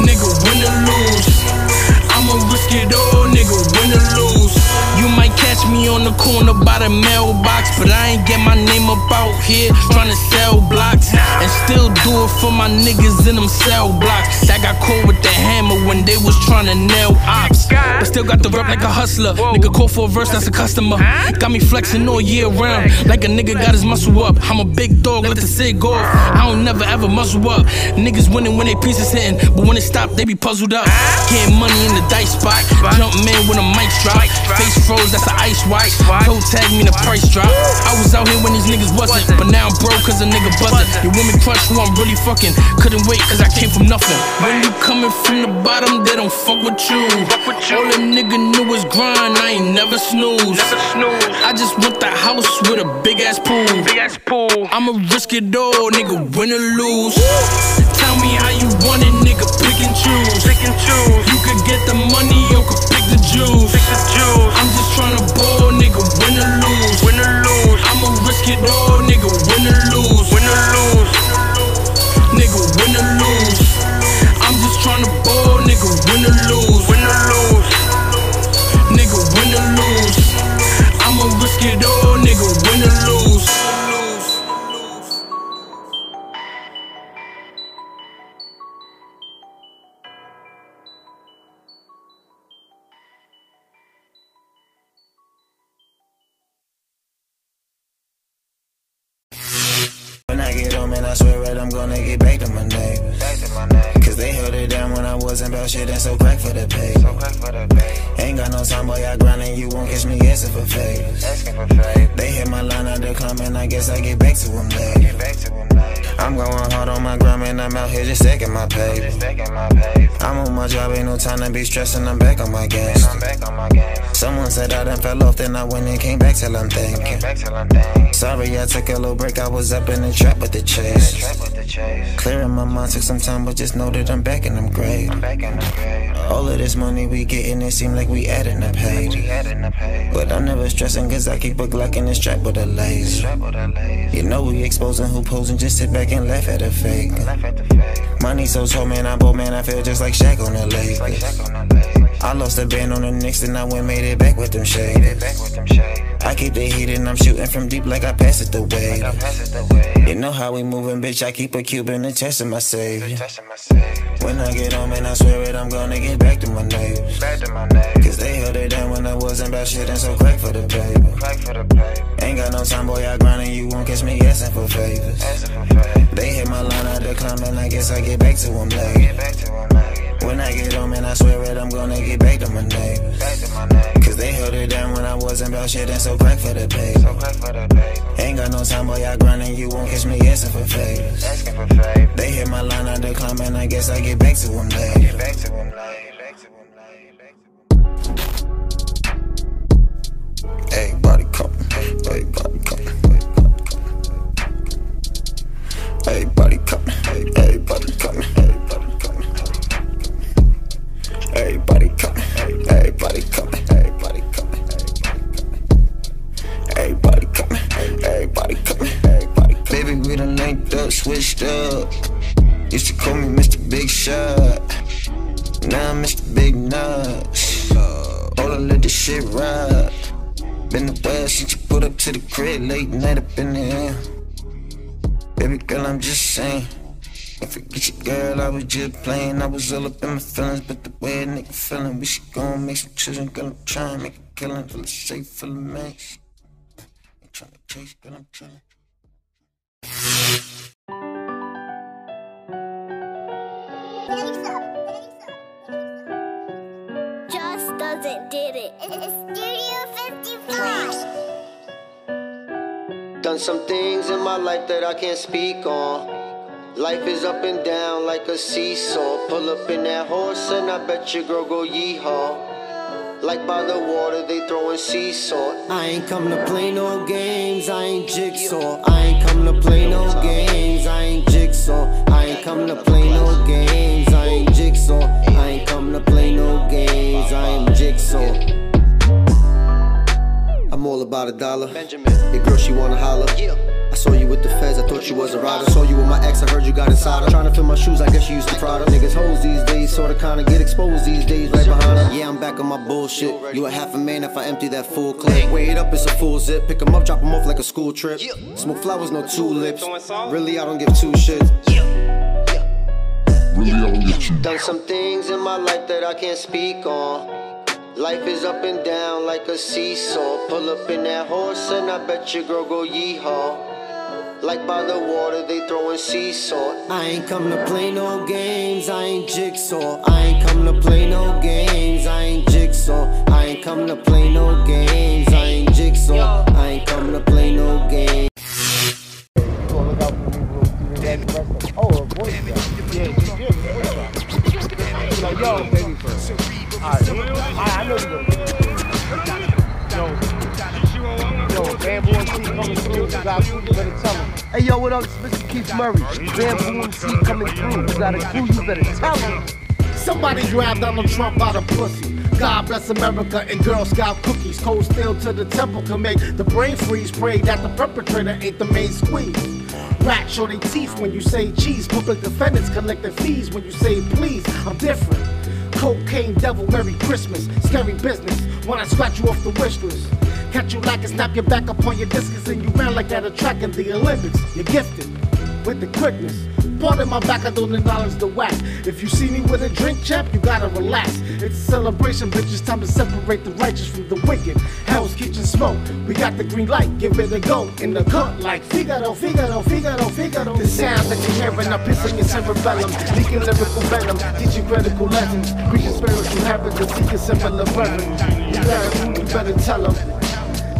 Nigga, win or lose. I'ma risk it all, nigga. Win or lose. You might catch me on the corner by the mailbox, but I ain't get my name up out here tryna sell blocks. And still do it for my niggas in them cell blocks that got caught with the hammer when they was tryna nail ops. But still got the rep like a hustler. Nigga call for a verse, that's a customer. Got me flexing all year round, like a nigga got his muscle up. I'm a big dog, let the cig off. I don't never ever muscle up. Niggas winning when they pieces hitting, but when it stop, they be puzzled up. Getting money in the dice spot, jump man when the mic drop. Face froze, that's the ice white. Toe tag me the price drop. I was out here when these niggas wasn't, but now I'm broke cause a nigga buzzing. Your woman crush who I'm really fucking. Couldn't wait cause I came from nothing. When you coming from the bottom, they don't fuck with you. All a nigga knew was grind, I ain't never snooze. I just want the house with a big ass pool. Big ass pool. I'ma risk it all, nigga, win or lose. Tell me how you want it, nigga, pick and choose. Pick and choose. You could get the money or could pick the juice. I'm just tryna ball, nigga, win or lose. Win or lose. I'ma risk it all, nigga, win or lose. Win or lose. Nigga, win or lose. I'm just tryna ball, nigga, win or lose. Win or lose. Nigga, win or lose. My pay. I'm on my job, ain't no time to be stressing, I'm back on my game. Someone said I done fell off, then I went and came back till I'm thinking. Sorry, I took a little break, I was up in the trap with the chase. Clearing my mind took some time, but just know that I'm back and I'm great. All of this money we getting, it seem like we adding up paid. But I'm never stressing, cause I keep a Glock in the trap with a laser. You know we exposing who posing, just sit back and laugh at a fake. Money so tall, man, I'm bold, man, I feel just like Shaq on the Lakers. I lost a band on the Knicks, and I went made it back with them shades. I keep the heat and I'm shooting from deep like I pass it the way. You know how we moving, bitch. I keep a cube in the chest of my savior. When I get home and I swear it, I'm gonna get back to my neighbors. Cause they held it down when I wasn't about shit and so crack for the paper. Ain't got no time, boy. I grind and you won't catch me asking for favors. They hit my line out the climb and I guess I get back to them later. When I get home and I swear it, I'm gonna get back to my neighbors. Cause they held it down when I wasn't about shit and so crack for the paper. Ain't got no time, boy, I grind and you won't catch me asking for favors. They hit my line the climb and I guess I get back to them later. Everybody come, everybody come, everybody come, everybody shit ride. Been a while since you put up to the crib, late night up in the air. Baby girl, I'm just saying. If forget your girl, I was just playing. I was all up in my feelings, but the way a nigga feeling, we should go and make some children. Girl, I'm trying to make a killing, feel safe, feel I'm trying to chase, girl, I'm chilling. Doesn't did it. Studio 55. Done some things in my life that I can't speak on. Life is up and down like a seesaw. Pull up in that horse and I bet your girl go yeehaw. Like by the water, they throwing sea salt. I ain't come to play no games, I ain't jigsaw. I ain't come to play no games, I ain't jigsaw. I ain't come to play no games, I ain't jigsaw. I ain't come to play no games, I ain't jigsaw. I'm all about a dollar. Benjamin. Your girl, she wanna holler. I saw you with the feds, I thought you was a rider. Saw you with my ex, I heard you got inside her. Trying to fill my shoes, I guess you used to Prada. Niggas hoes these days, sorta kinda get exposed these days, right behind her. Yeah, I'm back on my bullshit. You a half a man if I empty that full clip. Wait up, it's a full zip. Pick 'em up, drop 'em off like a school trip. Smoke flowers, no tulips. Really, I don't give two shits. Really, I don't give two. Done some things in my life that I can't speak on. Life is up and down like a seesaw. Pull up in that horse and I bet your girl go yeehaw. Like by the water, they throwing sea salt. I ain't come to play no games, I ain't jigsaw. I ain't come to play no games, I ain't jigsaw. I ain't come to play no games, got a you better tell him. Somebody grabbed Donald Trump by the pussy. God bless America and Girl Scout cookies. Cold steel to the temple can make the brain freeze. Pray that the perpetrator ain't the main squeeze. Rats show their teeth when you say cheese. Public defendants collect their fees when you say please. I'm different. Cocaine devil, Merry Christmas. Scary business when I scratch you off the wish list. Catch you like and snap your back up on your discus and you ran like that a track in the Olympics. You're gifted with the quickness. Part of my back, I don't acknowledge the whack. If you see me with a drink, champ, you gotta relax. It's a celebration, bitch. It's time to separate the righteous from the wicked. Hell's Kitchen smoke. We got the green light, give it a go. In the cut, like Figaro, Figaro, Figaro, Figaro. The sound that you're hearing, I'm pissing your cerebellum. Leaking lyrical venom, teaching critical lessons. Preaching spiritual habits and seeking similar brethren. You better, you better tell them.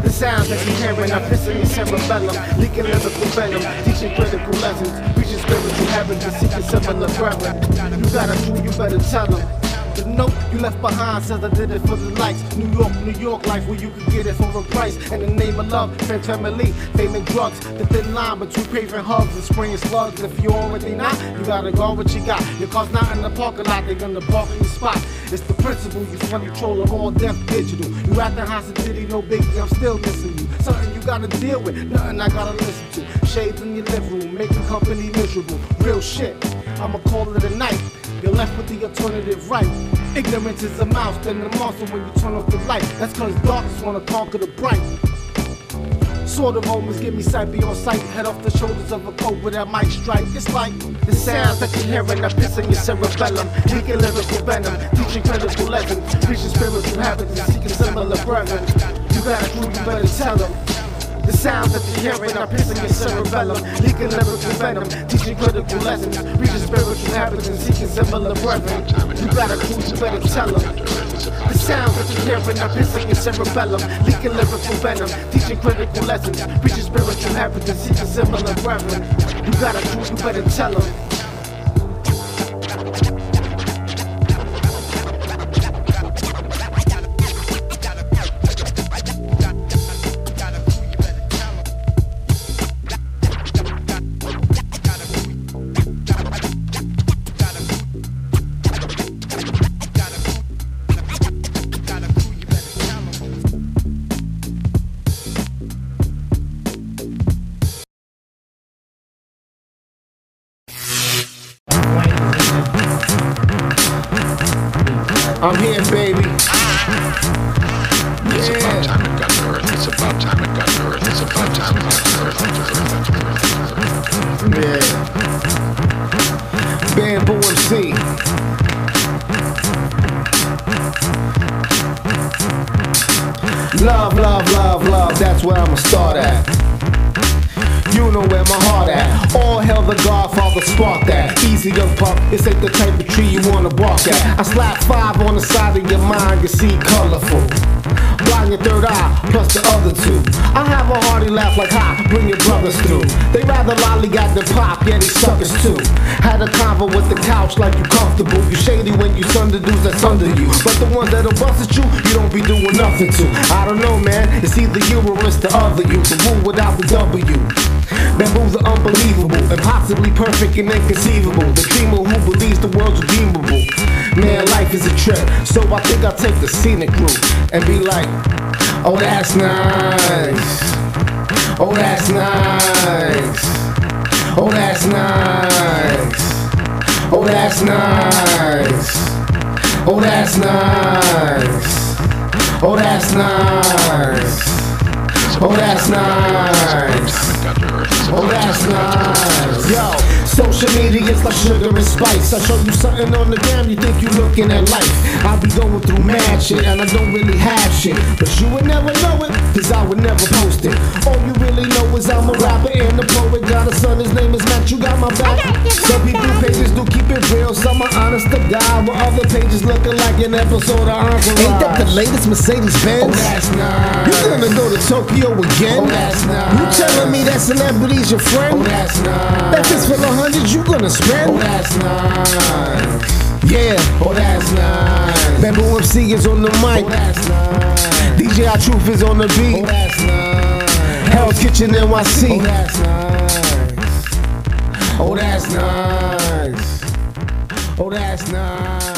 The sounds that you're hearing are pissing your cerebellum, leaking lyrical venom, teaching critical lessons, preaching spiritual habits and seeking similar brethren. You got a crew, you better tell them. The note you left behind says I did it for the likes. New York, New York life where you could get it for a price. In the name of love, friends, family, fame and drugs. The thin line between craving hugs and spraying slugs. If you already not, you gotta go what you got. Your car's not in the parking lot, they're gonna park in your spot. It's the principle, you front control of all deaf digital. You at the house city, no biggie, I'm still missing you. Something you gotta deal with, nothing I gotta listen to. Shades in your living room, making company miserable. Real shit, I'ma call it a night. You're left with the alternative right. Ignorance is a mouse, then the monster when you turn off the light. That's cause darkness wanna conquer the bright. Sort of moments give me sight beyond sight. Head off the shoulders of a cobra that might strike. It's like the sounds that you hear in the piss in your cerebellum. Leaking lyrical venom, teaching critical lessons. Preaching spiritual habits and seeking similar brethren. You got a crew, you better tell them. The sounds that you hear in our piss in your cerebellum. Leaking lyrical venom, teaching critical lessons. Reaching spiritual habits and seeking similar brethren. You got a you better tell them. The sounds that you hear in our piss in your cerebellum. Leaking lyrical venom, teaching critical lessons. Reaching spiritual habits and seeking similar brethren. You got a crew, you better tell them. Yeah, they suckers too. Had a convo with the couch like you comfortable. You shady when you the dudes that's under you. But the ones that'll bust at you, you don't be doing nothing to. I don't know, man, it's either you or it's the other you. The rule without the W. Bamboo's are unbelievable, impossibly perfect and inconceivable. The dreamer who believes the world's redeemable. Man, life is a trip, so I think I'll take the scenic route and be like, oh, that's nice. Oh, that's nice. Oh, that's nice. Oh, that's nice. Oh, that's nice. Oh, that's nice. Oh, that's nice. Oh, that's nice. Yo, social media is like sugar and spice. I show you something on the gram, you think you looking at life. I be going through mad shit and I don't really have shit. But you would never know it, cause I would never post it. All you really know is I'm a rapper and a poet. Got a son, his name is Matt, you got my back. Some people pages do keep it real, some are honest to God. While other pages looking like an episode of Entourage. Ain't that the latest Mercedes Benz? Oh, that's nice. You're gonna go to Tokyo again? Oh, that's nice. You telling me that celebrity's your friend? Oh, that's nice. That fits for the hundreds you gonna spend? Oh, that's nice. Yeah, oh that's nice. Bamboo MC is on the mic. Oh, that's nice. DJ I Truth is on the beat. Oh, that's nice. Hell's Kitchen NYC. Oh, that's nice. Oh, that's nice. Oh, that's nice.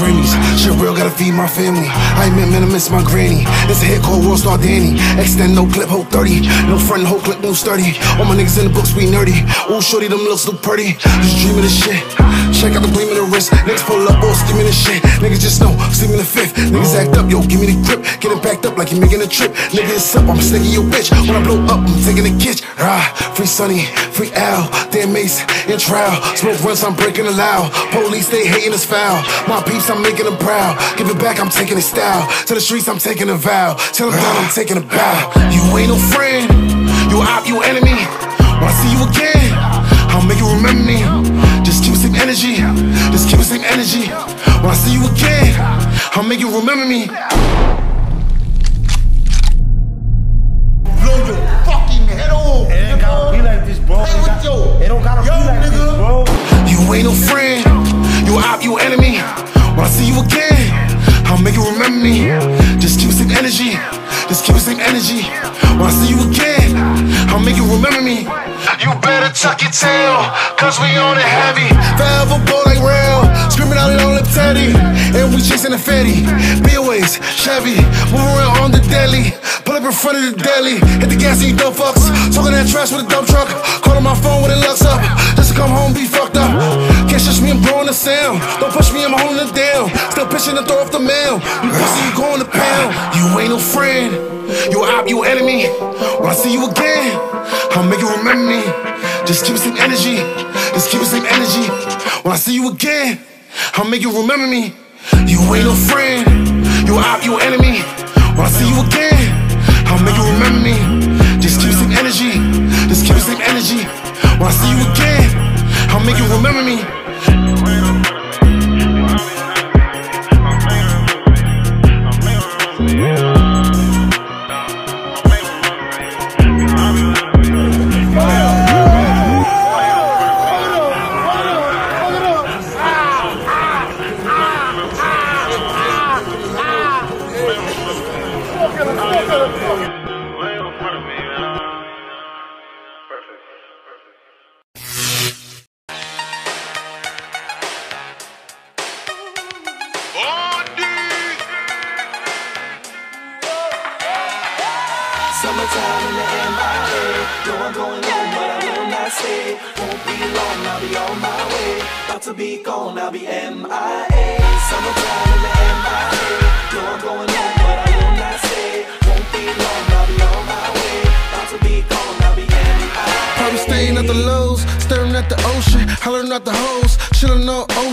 Grammys. Shit real, gotta feed my family. I ain't meant, man, I miss my granny. It's a hit called World Star Danny. Extend no clip, whole 30. No front, whole clip, no sturdy. All my niggas in the books, we nerdy. Oh, shorty, them looks look pretty. Just dreaming this shit. Check out of the wrist. Niggas pull up, all steaming this shit. Niggas just know, steaming the fifth. Niggas act up, yo, give me the grip. Get it backed up like you making a trip. Nigga, it's up, I'm sticking your bitch. When I blow up, I'm taking a kitch. Ah, free Sunny, free Al, damn Mace, in trial. Smoke runs, I'm breaking the loud. Police, they hating us foul. My peeps, I'm making them proud. Give it back, I'm taking it style. To the streets, I'm taking a vow. Tell them down, I'm taking a bow. You ain't no friend, you out, you enemy. When I see you again, I'll make you remember me. Just keep the same energy, just keep the same energy. When I see you again, I'll make you remember me. Blow your fucking head off. It don't gotta be like this, bro. You ain't no friend, you out, you enemy. When I see you again, I'll make you remember me. Just keep the same energy, just keep the same energy. When I see you again, I'll make you remember me. You better tuck your tail, cause we on it heavy. Forever boy like rail, screaming out on the teddy. And we chasing the fatty. BOAs, Chevy, moving around on the deli. Pull up in front of the deli, hit the gas and you dumb fucks. Talking that trash with a dump truck, calling my phone when it locks up. Just to come home, be fucked up. Can't shush me, I'm blowing the sound. Don't push me, I'm holding it down. Still pitching to throw off the mail. You pussy, you going to pound. You ain't no friend, you out, you enemy. When I see you again, I'll make you remember me. Just keep the same energy, just keep the same energy. When I see you again, I'll make you remember me. You ain't no friend, you out, you enemy. When I see you again, I'll make you remember me. Just keep the same energy, just keep the same energy. When I see you again, I'll make you remember me. Summertime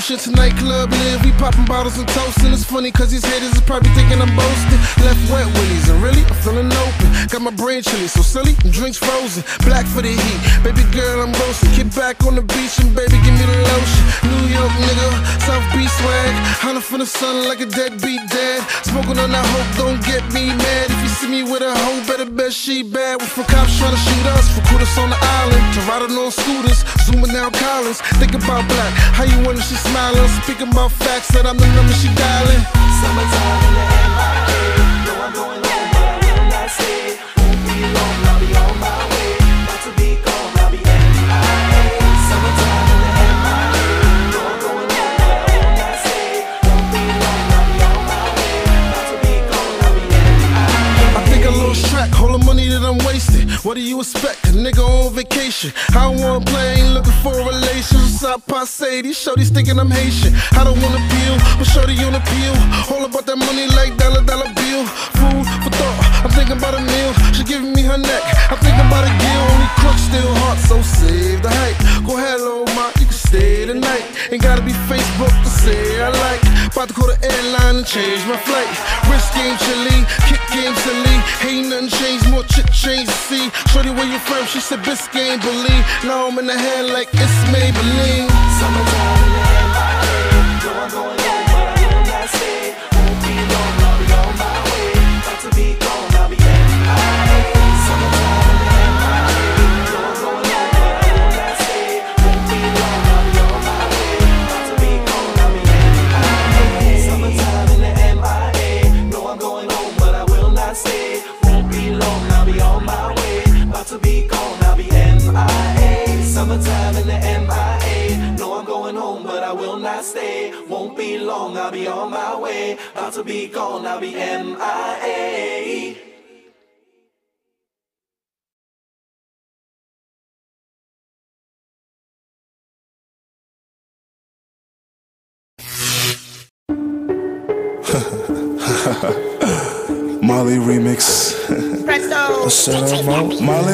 ocean. Tonight club live, we popping bottles and toasting. It's funny cause these haters is probably thinking I'm boasting. Left wet willies, and really, I'm feeling open. Got my brain chilly, so silly, drinks frozen. Black for the heat, baby girl, I'm roasting. Get back on the beach and baby, give me the lotion. New York nigga, South Beach swag. Hunting for the sun like a deadbeat dad. Smoking on that hope, don't get me mad. If you see me with a hoe, better bet she bad. We for cops trying to shoot us, us on the island. To riding on scooters, zooming down Collins. Think about black, how you wonder she smiling. Speaking about facts that I'm the number she dialing. Summertime in the MIA. No, I'm going home, but I will not stay. What do you expect? A nigga on vacation. I don't wanna play, ain't looking for a relation. Stop passe, these shorties thinking I'm Haitian. I don't wanna peel, but shorty on appeal. All about that money like dollar dollar bill. Food for thought, I'm thinking about a meal. She giving me her neck, I'm thinking about a gill. Only crook still hot, so save the hype. Go ahead, little ma, you can stay tonight. Ain't gotta be Facebook to say I like. About to call the airline and change my flight. Wrist game chilly, kick game silly. Ain't nothing changed, more chit change to see. Shorty, where you from? She said Biscayne, believe. Now I'm in the head like it's Maybelline. Summertime I said I'm. Molly.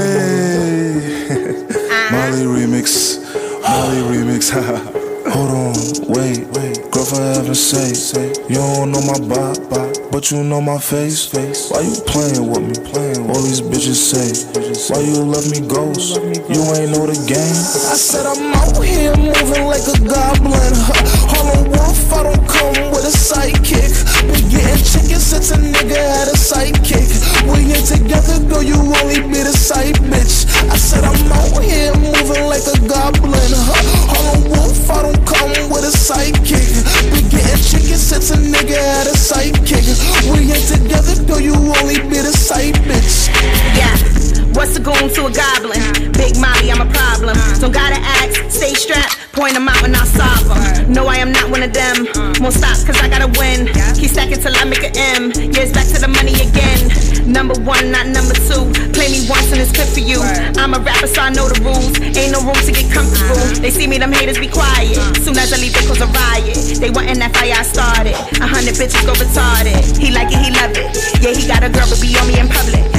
Ah. Molly remix. Molly remix. Hold on, wait, wait. Girl, forever say, say you don't know my bop, bop, but you know my face. face. Why you playing with me? Playing. All these bitches say, why you love me ghost? You ain't know the game. I said I'm out here moving like a goblin. Huh. Harlem Wolf, I don't come with a sidekick. We getting chicken since a nigga had a sidekick. We ain't together, girl, you only be the side bitch. I said I'm out here moving like a goblin. huh? Harlem Wolf, I don't come with a sidekick. We getting chicken since a nigga had a sidekick. We ain't together, girl, you only be the side bitch. Yeah. What's a goon to a goblin? Big Molly, I'm a problem. Don't gotta ask, stay strapped, point them out and I'll solve them. No, I am not one of them. Won't stop, cause I gotta win. Keep stacking till I make an M. Yeah, it's back to the money again. Number one, not number two. Play me once and it's good for you. I'm a rapper, so I know the rules. Ain't no room to get comfortable. They see me, them haters be quiet. Soon as I leave, they cause a riot. They wantin' that fire I started. A hundred bitches go retarded. He like it, he love it. Yeah, he got a girl, but be on me in public.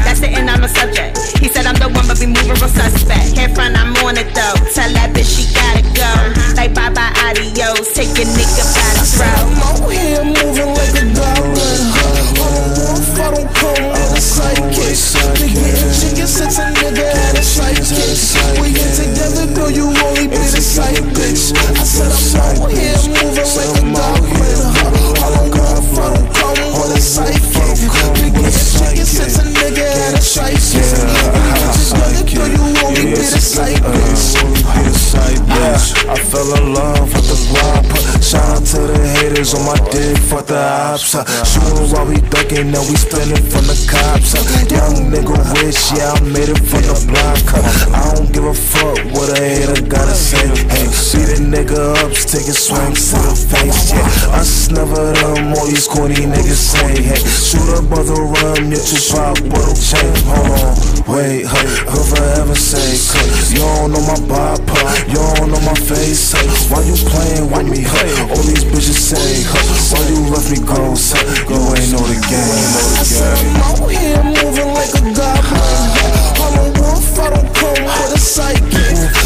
The. Uh, Shooting while we ducking, now we spinning from the cops. Uh, Young nigga rich, yeah, I made it from the block. Uh, I don't give a fuck what a hater gotta say. Hey, beat a nigga up, take a swings to the face. Yeah, us never them, all these corny niggas say. Hey, shoot up other rum, your Tupac, what'll change? Hold on, wait, huh, who'll forever say, cause you don't know my bop, huh, you don't know my face, huh, why you playing with me, huh, all these bitches say, huh, why you left me ghost, huh, you ain't know the game, know the game. I'm out here moving like a goblin. I'm a wolf, I don't come with a psychic.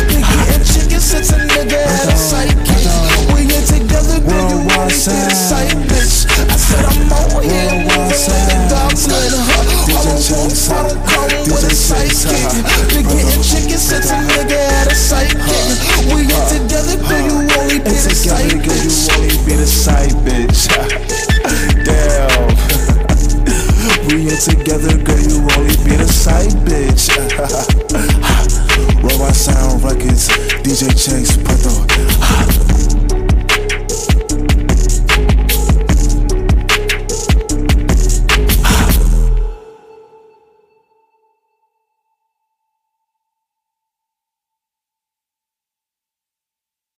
They getting chicken since a nigga had a psychic. We get together, girl, you wanna the side bitch. I said I'm out here moving like a goblin chase her. DJ chase her. Been getting chicken since a nigga had a psychic. We ain't together, girl, you only been a side bitch. You only been a side bitch. We ain't together, girl, you only been a side bitch. Robot Sound Records, DJ Chase, Pato.